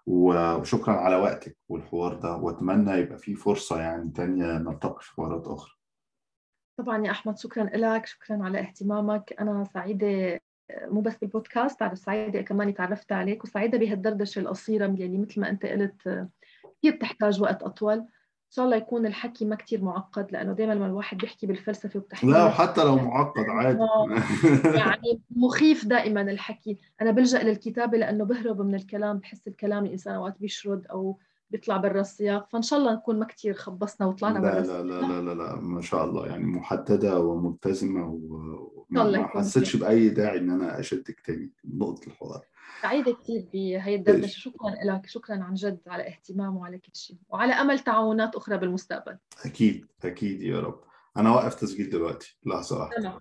وشكرا على وقتك والحوار ده. وأتمنى يبقى في فرصة يعني تانية نلتقي في حوارات أخرى. طبعا يا أحمد شكرا لك شكرا على اهتمامك. أنا سعيدة مو بس بالبودكاست بعد سعيدة كمان تعرفت عليك وسعيدة بهالدردشة القصيرة اللي مثل ما أنت قلت كثير بتحتاج وقت أطول. شاء الله يكون الحكي ما كتير معقد لأنه دائما لما الواحد بيحكي بالفلسفة وبتحكي لا وحتى لو معقد عادي. آه، يعني مخيف دائما الحكي. أنا بلجأ للكتابة لأنه بهرب من الكلام بحس الكلام الانسان أوقات بيشرد أو بيطلع برا السياق فإن شاء الله نكون ما كثير خبصنا وطلعنا برا السياق لا لا لا لا ما شاء الله يعني محددة وملتزمة وما حسيتش بأي داعي إن أنا أشدك تاني نقطة الحوار. سعيدة كثير بهي الدردشة. شكرا لك شكرا عن جد على اهتمام وعلى كل شيء وعلى أمل تعاونات أخرى بالمستقبل. أكيد أكيد يا رب. أنا واقف تسجيل دلوقتي لحظة واحدة.